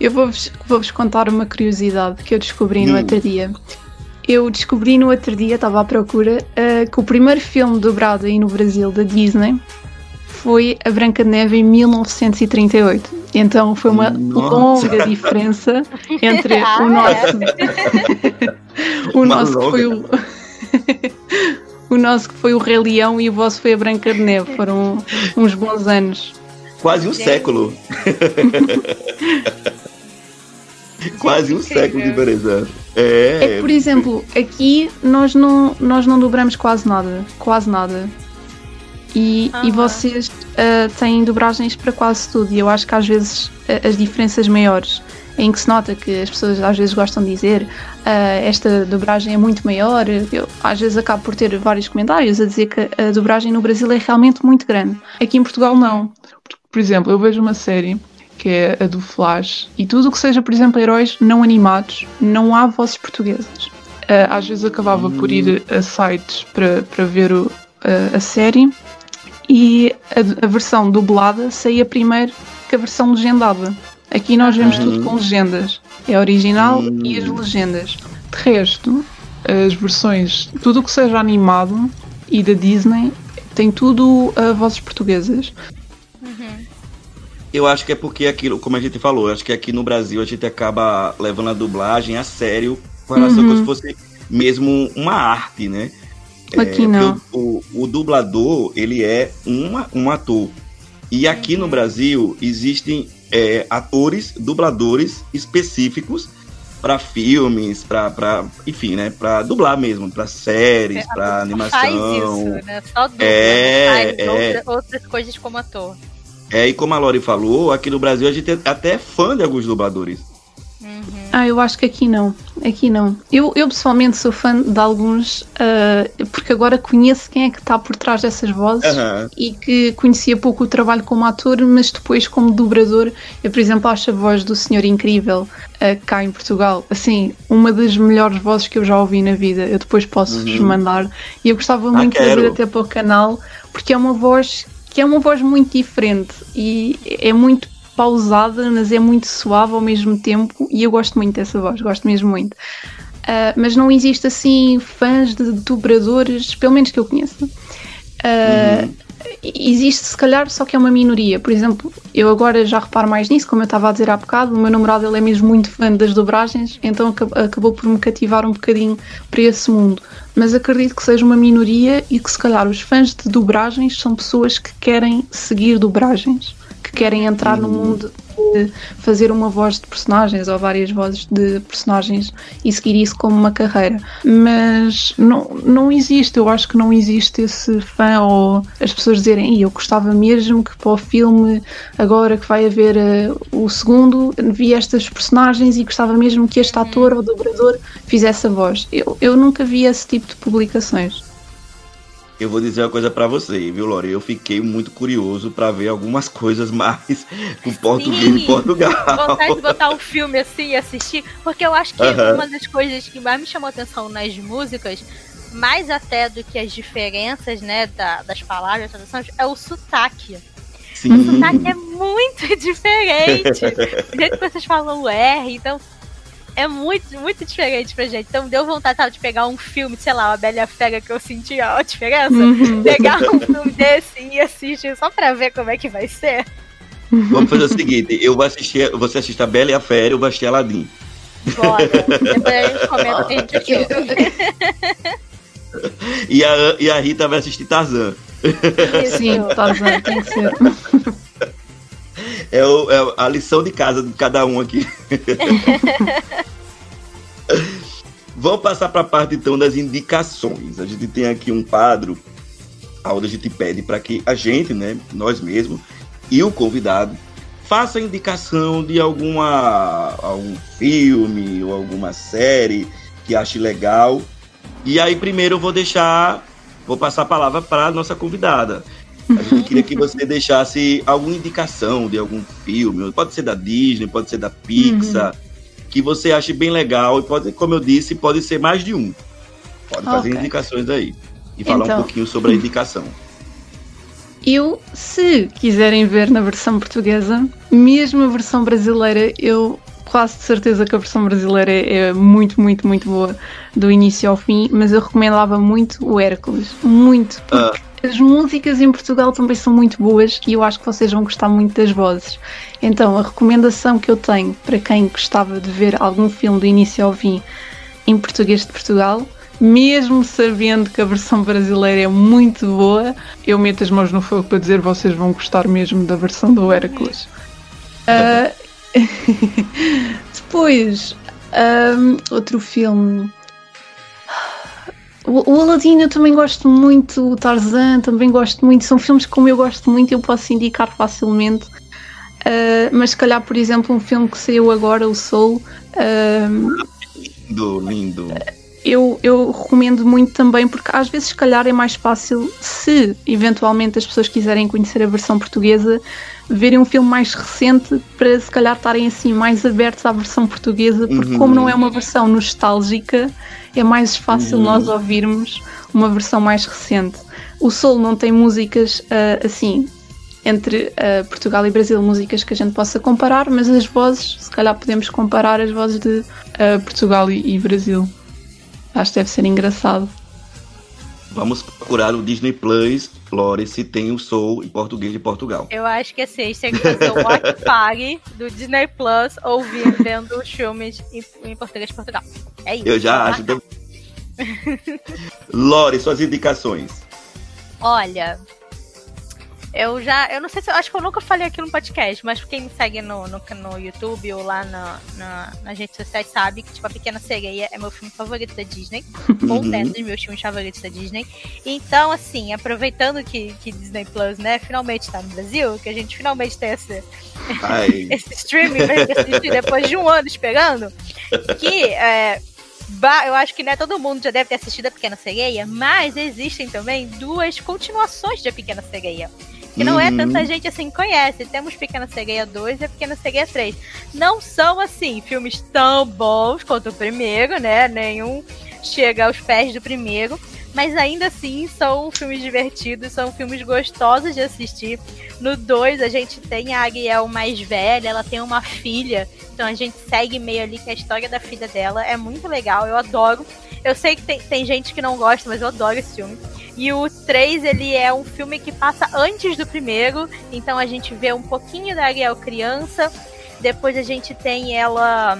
F: Eu vou-vos vou -vos contar uma curiosidade que eu descobri no hum. outro dia. Eu descobri no outro dia, estava à procura, uh, que o primeiro filme dobrado aí no Brasil da Disney foi A Branca de Neve em 1938. Então foi uma Nossa. longa diferença entre ah, o nosso. É. o nosso que foi o. o nosso que foi o Rei Leão e o vosso foi a Branca de Neve. Foram uns bons anos.
A: Quase um Gente. século. Quase um século de diferença.
F: É, é que, por exemplo, aqui nós não, nós não dobramos quase nada. Quase nada. E, e vocês uh, têm dobragens para quase tudo. E eu acho que às vezes uh, as diferenças maiores em que se nota que as pessoas às vezes gostam de dizer uh, esta dobragem é muito maior. Eu às vezes acabo por ter vários comentários a dizer que a dobragem no Brasil é realmente muito grande. Aqui em Portugal não.
G: Por exemplo, eu vejo uma série que é a do Flash, e tudo o que seja, por exemplo, heróis não animados, não há vozes portuguesas. Uh, às vezes acabava por ir a sites para, para ver o, a, a série e a, a, versão dublada saía primeiro que a versão legendada. Aqui nós vemos tudo com legendas. É original e as legendas. De resto, as versões, tudo o que seja animado e da Disney tem tudo a vozes portuguesas.
A: Eu acho que é porque aquilo, como a gente falou, acho que aqui no Brasil a gente acaba levando a dublagem a sério, com relação uhum. como se fosse mesmo uma arte, né?
F: Aqui é, não.
A: O, o, o, dublador, ele é uma, um ator. E aqui no Brasil existem é, atores, dubladores específicos para filmes, para enfim, né, para dublar mesmo, para séries, para animação. Faz isso,
B: né? Só dubla, é, faz é. outras coisas como ator.
A: É, e como a Lori falou, aqui no Brasil a gente é até fã de alguns dubladores.
F: Uhum. Ah, eu acho que aqui não. Aqui não. Eu, eu pessoalmente sou fã de alguns, uh, porque agora conheço quem é que está por trás dessas vozes uhum. e que conhecia pouco o trabalho como ator, mas depois como dobrador. Eu, por exemplo, acho a voz do Senhor Incrível uh, cá em Portugal, assim, uma das melhores vozes que eu já ouvi na vida. Eu depois posso-vos uhum. mandar. E eu gostava ah, muito de ver até para o canal, porque é uma voz que é uma voz muito diferente e é muito pausada, mas é muito suave ao mesmo tempo e eu gosto muito dessa voz, gosto mesmo muito. Uh, mas não existe assim fãs de dobradores, pelo menos que eu conheça. Uh, uhum. Existe se calhar, só que é uma minoria. Por exemplo, eu agora já reparo mais nisso, como eu estava a dizer há bocado, o meu namorado ele é mesmo muito fã das dobragens, então acabou por me cativar um bocadinho para esse mundo mas acredito que seja uma minoria e que se calhar os fãs de dobragens são pessoas que querem seguir dobragens, querem entrar no mundo de fazer uma voz de personagens ou várias vozes de personagens e seguir isso como uma carreira. Mas não, não existe, eu acho que não existe esse fã ou as pessoas dizerem eu gostava mesmo que para o filme, agora que vai haver uh, o segundo, vi estas personagens e gostava mesmo que este ator ou dobrador fizesse a voz. Eu, eu nunca vi esse tipo de publicações.
A: Eu vou dizer uma coisa para você, viu, Lore? Eu fiquei muito curioso para ver algumas coisas mais com português em Portugal.
B: Vontade de botar um filme assim e assistir, porque eu acho que uh -huh. uma das coisas que mais me chamou atenção nas músicas, mais até do que as diferenças, né, da, das palavras, traduções, é o sotaque. Sim. O sotaque é muito diferente. o jeito que vocês falam o R, então é muito, muito diferente pra gente. Então deu vontade sabe, de pegar um filme, sei lá, a Bela e a Fera que eu senti a diferença. Uhum. Pegar um filme desse e assistir só pra ver como é que vai ser.
A: Vamos fazer o seguinte, eu vou assistir, você assiste a Bela e a Fera, eu vou assistir Aladdin.
B: Bora. Depois a gente comenta o que a gente
A: E a, e a Rita vai assistir Tarzan.
F: Sim, Tarzan, tem que ser.
A: É, o- é a lição de casa de cada um aqui. Vamos passar para a parte então das indicações. A gente tem aqui um quadro onde a gente pede para que a gente, né, nós mesmos e o convidado faça indicação de alguma algum filme ou alguma série que ache legal. E aí primeiro eu vou deixar, vou passar a palavra para a nossa convidada. A gente queria que você deixasse alguma indicação de algum filme, pode ser da Disney, pode ser da Pixar, que você ache bem legal e pode, como eu disse, pode ser mais de um. Pode fazer
F: Ok.
A: indicações aí e falar
F: Então.
A: um pouquinho sobre a indicação.
F: Eu, se quiserem ver na versão portuguesa, mesmo a versão brasileira, eu quase de certeza que a versão brasileira é, muito, muito, muito boa do início ao fim, mas eu recomendava muito o Hércules. Muito, porque as músicas em Portugal também são muito boas e eu acho que vocês vão gostar muito das vozes. Então, a recomendação que eu tenho para quem gostava de ver algum filme do início ao fim em português de Portugal, mesmo sabendo que a versão brasileira é muito boa,
G: Eu meto as mãos no fogo para dizer vocês vão gostar mesmo da versão do Hércules.
F: Ah, Depois, ahm, outro filme. O, o Aladdin eu também gosto muito, o Tarzan também gosto muito, são filmes que como eu gosto muito eu posso indicar facilmente. Ah, mas se calhar, por exemplo, um filme que saiu agora, o Soul, ahm,
A: Lindo, lindo.
F: eu, eu recomendo muito também, porque às vezes, se calhar, é mais fácil, se eventualmente as pessoas quiserem conhecer a versão portuguesa, verem um filme mais recente para se calhar estarem assim mais abertos à versão portuguesa, porque
A: Uhum.
F: como não é uma versão nostálgica, é mais fácil
A: Uhum.
F: nós ouvirmos uma versão mais recente. O Soul não tem músicas ah, assim. Entre ah, Portugal e Brasil, músicas que a gente possa comparar, mas as vozes, se calhar podemos comparar as vozes de
G: Uh, Portugal e, e Brasil.
F: Acho que deve ser engraçado.
A: Vamos procurar o Disney Plus, Lore, se tem o Soul em português de Portugal.
B: Eu acho que assim, a gente tem que fazer o watch party do Disney Plus ouvir vendo os filmes em, em português de Portugal. É isso.
A: Eu já que- Lore, suas indicações.
B: Olha, eu já. Eu não sei se. eu Acho que eu nunca falei aqui no podcast, mas quem me segue no, no, no YouTube ou lá na, na- nas redes sociais sabe que, tipo, A Pequena Sereia é meu filme favorito da Disney. Ou
A: Uhum.
B: dentro dos meus filmes favoritos da Disney. Então, assim, aproveitando que, que Disney Plus, né, finalmente tá no Brasil, que a gente finalmente tem esse, esse streaming pra gente assistir depois de um ano esperando, que é, eu acho que né, todo mundo já deve ter assistido a Pequena Sereia, mas existem também duas continuações de A Pequena Sereia. Que não é
A: Uhum.
B: tanta gente assim que conhece. Temos Pequena Sereia 2 e a Pequena Sereia 3. Não são, assim, filmes tão bons quanto o primeiro, né? Nenhum chega aos pés do primeiro. Mas ainda assim são filmes divertidos, são filmes gostosos de assistir. No 2 a gente tem a Ariel mais velha, ela tem uma filha. Então a gente segue meio ali que a história da filha dela é muito legal, eu adoro. Eu sei que tem, tem gente que não gosta, mas eu adoro esse filme. E o 3, ele é um filme que passa antes do primeiro, então a gente vê um pouquinho da Ariel criança, depois a gente tem ela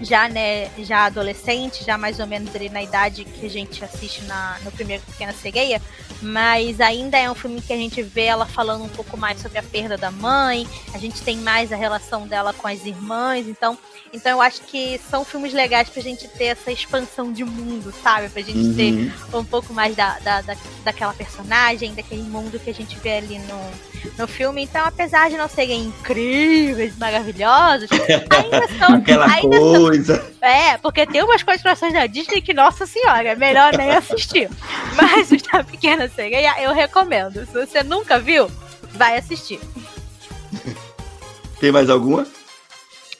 B: já, né, já adolescente, já mais ou menos ali na idade que a gente assiste na, no primeiro Pequena Sereia, mas ainda é um filme que a gente vê ela falando um pouco mais sobre a perda da mãe, a gente tem mais a relação dela com as irmãs, então, então eu acho que são filmes legais pra gente ter essa expansão de mundo, sabe? Pra gente ter
A: uhum.
B: um pouco mais da, da, da, daquela personagem, daquele mundo que a gente vê ali no, no filme. Então, apesar de não serem incríveis, maravilhosos, ainda são. ainda são-
A: coisa.
B: é, porque tem umas continuações da Disney que, nossa senhora, é melhor nem assistir. Mas os da Pequena Sereia eu recomendo. Se você nunca viu, vai assistir.
A: Tem mais alguma?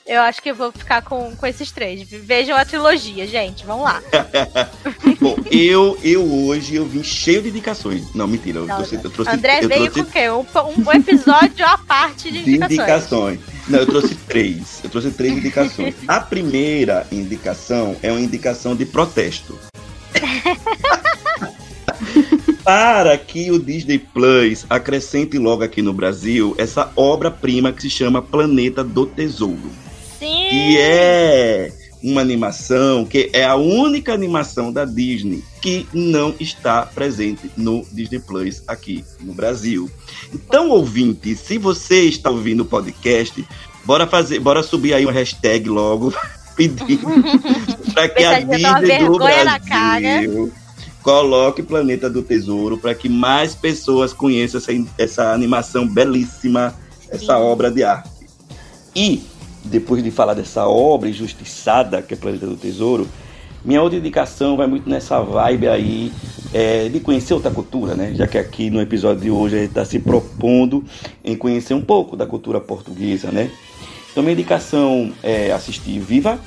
B: Eu acho que eu vou ficar com, com esses três. Vejam a trilogia, gente. Vamos lá.
A: Bom, eu, eu hoje eu vim cheio de indicações. Não, mentira, eu
B: Não,
A: trouxe, eu trouxe,
B: André
A: eu
B: veio
A: trouxe
B: com o quê? Um, um episódio à parte de
A: de
B: indicações.
A: Não, eu trouxe três. Eu trouxe três indicações. A primeira indicação é uma indicação de protesto. Para que o Disney Plus acrescente logo aqui no Brasil essa obra-prima que se chama Planeta do Tesouro.
B: Sim.
A: que é uma animação que é a única animação da Disney que não está presente no Disney Plus aqui no Brasil. Então, ouvinte, se você está ouvindo o podcast, bora fazer, bora subir aí uma hashtag logo pedindo para que a Disney do Brasil coloque Planeta do Tesouro para que mais pessoas conheçam essa, essa animação belíssima, essa Sim. obra de arte. E depois de falar dessa obra injustiçada que é Planeta do Tesouro, minha outra indicação vai muito nessa vibe aí é, de conhecer outra cultura, né? Já que aqui no episódio de hoje a gente está se propondo em conhecer um pouco da cultura portuguesa, né? Então minha indicação é assistir Viva,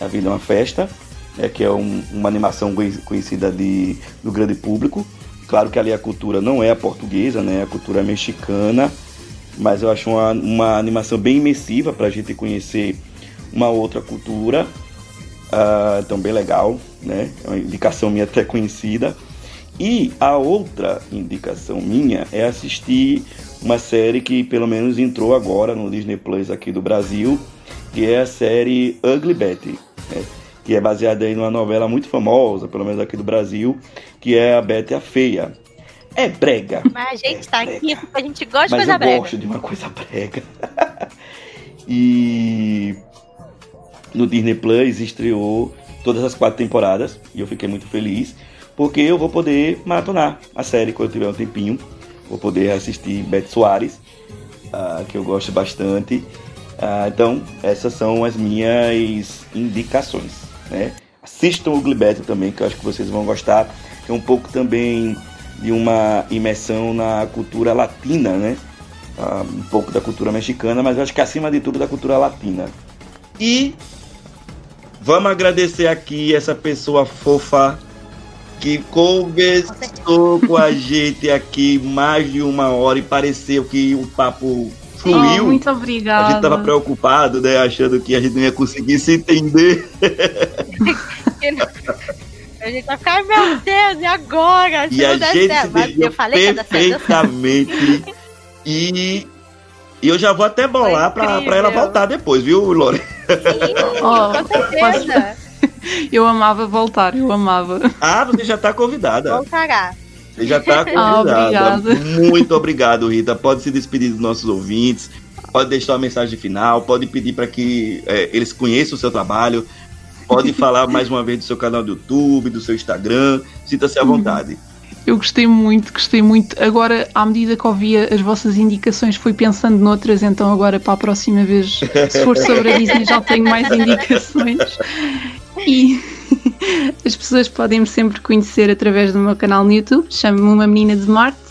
A: A Vida é uma Festa, né? que é um, uma animação conhecida de, do grande público. Claro que ali a cultura não é a portuguesa, né? A cultura é mexicana, mas eu acho uma, uma animação bem imersiva para a gente conhecer uma outra cultura. Uh, então, bem legal, né? É uma indicação minha até conhecida. E a outra indicação minha é assistir uma série que pelo menos entrou agora no Disney Plus aqui do Brasil, que é a série Ugly Betty, né? que é baseada em uma novela muito famosa, pelo menos aqui do Brasil, que é a Betty a Feia. É brega.
B: Mas a gente é tá brega. aqui porque a gente gosta
A: de
B: coisa brega.
A: eu gosto de uma coisa brega. e no Disney Plus estreou todas as quatro temporadas e eu fiquei muito feliz porque eu vou poder maratonar a série quando eu tiver um tempinho. Vou poder assistir Beth Soares, uh, que eu gosto bastante. Uh, então, essas são as minhas indicações. Né? Assistam o Glibet também, que eu acho que vocês vão gostar. É um pouco também de uma imersão na cultura latina, né? Uh, um pouco da cultura mexicana, mas eu acho que acima de tudo da cultura latina. E vamos agradecer aqui essa pessoa fofa que conversou com a gente aqui mais de uma hora e pareceu que o papo fluiu. Oh,
F: muito obrigada.
A: A gente tava preocupado, né? Achando que a gente não ia conseguir se entender.
B: A gente vai ficar, meu Deus, e agora?
A: Se e a gente certo, mas eu falei perfeitamente. e, e eu já vou até bolar pra, pra ela voltar depois, viu, Lore?
B: Sim, oh, com certeza.
F: Eu amava voltar, eu amava.
A: Ah, você já tá convidada.
B: Voltará.
A: Você já tá convidada. Oh, Muito obrigado, Rita. Pode se despedir dos nossos ouvintes, pode deixar uma mensagem final, pode pedir para que é, eles conheçam o seu trabalho, pode falar mais uma vez do seu canal do YouTube, do seu Instagram. Sinta-se à vontade.
F: Eu gostei muito, gostei muito. Agora, à medida que ouvia as vossas indicações, fui pensando noutras, então agora para a próxima vez, se for sobre a Disney, já tenho mais indicações. E as pessoas podem-me sempre conhecer através do meu canal no YouTube, chamo-me Uma Menina de Marte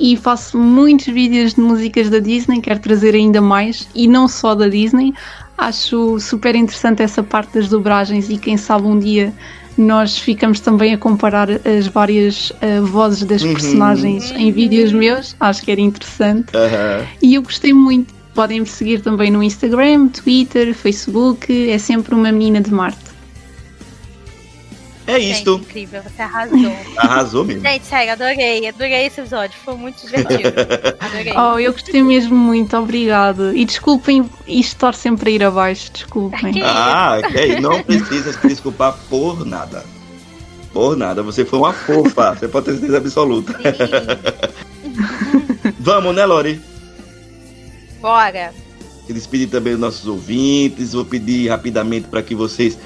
F: e faço muitos vídeos de músicas da Disney, quero trazer ainda mais e não só da Disney. Acho super interessante essa parte das dobragens e quem sabe um dia nós ficamos também a comparar as várias uh, vozes das uhum. personagens em vídeos meus, acho que era interessante. Uhum. E eu gostei muito. Podem me seguir também no Instagram, Twitter, Facebook, é sempre uma menina de Marte.
A: É isto.
B: incrível, você arrasou.
A: Arrasou mesmo.
B: Gente, sério, adorei. Adorei esse episódio. Foi muito divertido. Adorei.
F: Oh, eu gostei mesmo muito, obrigado. E desculpem isto estar sempre a ir abaixo, desculpem.
A: Que ah, ok. Não precisa se desculpar por nada. Por nada. Você foi uma fofa. Você pode ter certeza absoluta. Vamos, né, Lori?
B: Bora.
A: Se despedir também dos nossos ouvintes. Vou pedir rapidamente para que vocês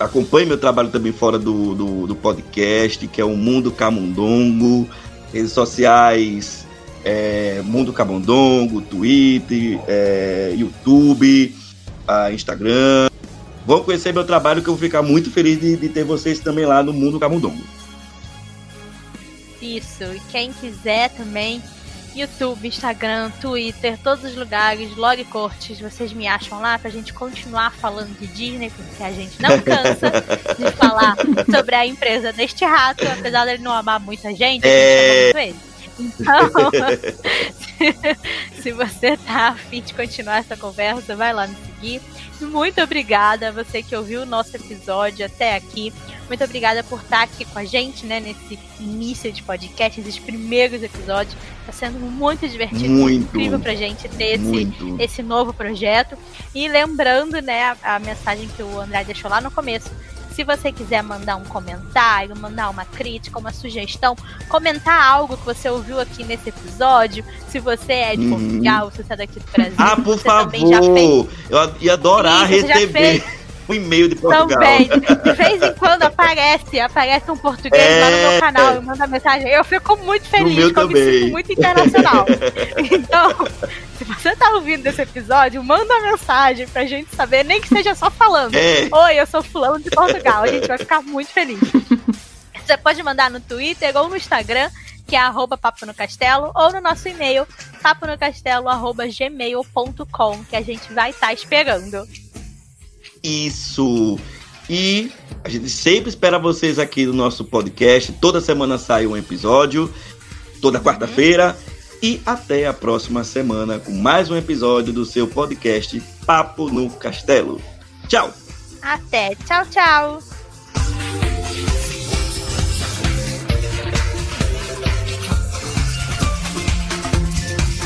A: acompanhe meu trabalho também fora do, do, do podcast, que é o Mundo Camundongo, redes sociais, é, Mundo Camundongo, Twitter, é, YouTube, Instagram. Vão conhecer meu trabalho que eu vou ficar muito feliz de, de ter vocês também lá no Mundo Camundongo.
B: Isso, e quem quiser também YouTube, Instagram, Twitter, todos os lugares, Log Cortes, vocês me acham lá pra gente continuar falando de Disney, porque a gente não cansa de falar sobre a empresa deste rato, apesar dele não amar muita gente, a gente é... ama muito ele. Então, se, você tá afim de continuar essa conversa, vai lá me seguir. Muito obrigada a você que ouviu o nosso episódio até aqui. Muito obrigada por estar aqui com a gente, né, nesse início de podcast, esses primeiros episódios. Está sendo muito divertido,
A: Muito.
B: incrível pra gente ter esse, esse novo projeto. E lembrando, né, a, a mensagem que o André deixou lá no começo. Se você quiser mandar um comentário, mandar uma crítica, uma sugestão, comentar algo que você ouviu aqui nesse episódio, se você é de
A: Uhum.
B: Portugal, se você é daqui do Brasil,
A: Ah, por
B: já fez
A: favor! Eu ia adorar
B: já
A: receber o e-mail de Portugal.
B: também. De vez em quando aparece, aparece um português lá no
A: É.
B: meu canal e manda mensagem. Eu fico muito feliz, eu me
A: também.
B: sinto muito internacional. Então, se você tá ouvindo esse episódio, manda uma mensagem pra gente saber, nem que seja só falando.
A: É.
B: Oi, eu sou fulano de Portugal. A gente vai ficar muito feliz. Você pode mandar no Twitter ou no Instagram, que é arroba papo no castelo, ou no nosso e-mail, paponocastelo.gmail.com, que a gente vai estar esperando.
A: Isso! E a gente sempre espera vocês aqui no nosso podcast. Toda semana sai um episódio, toda quarta-feira. E até a próxima semana com mais um episódio do seu podcast Papo no Castelo. Tchau!
B: Até. Tchau, tchau.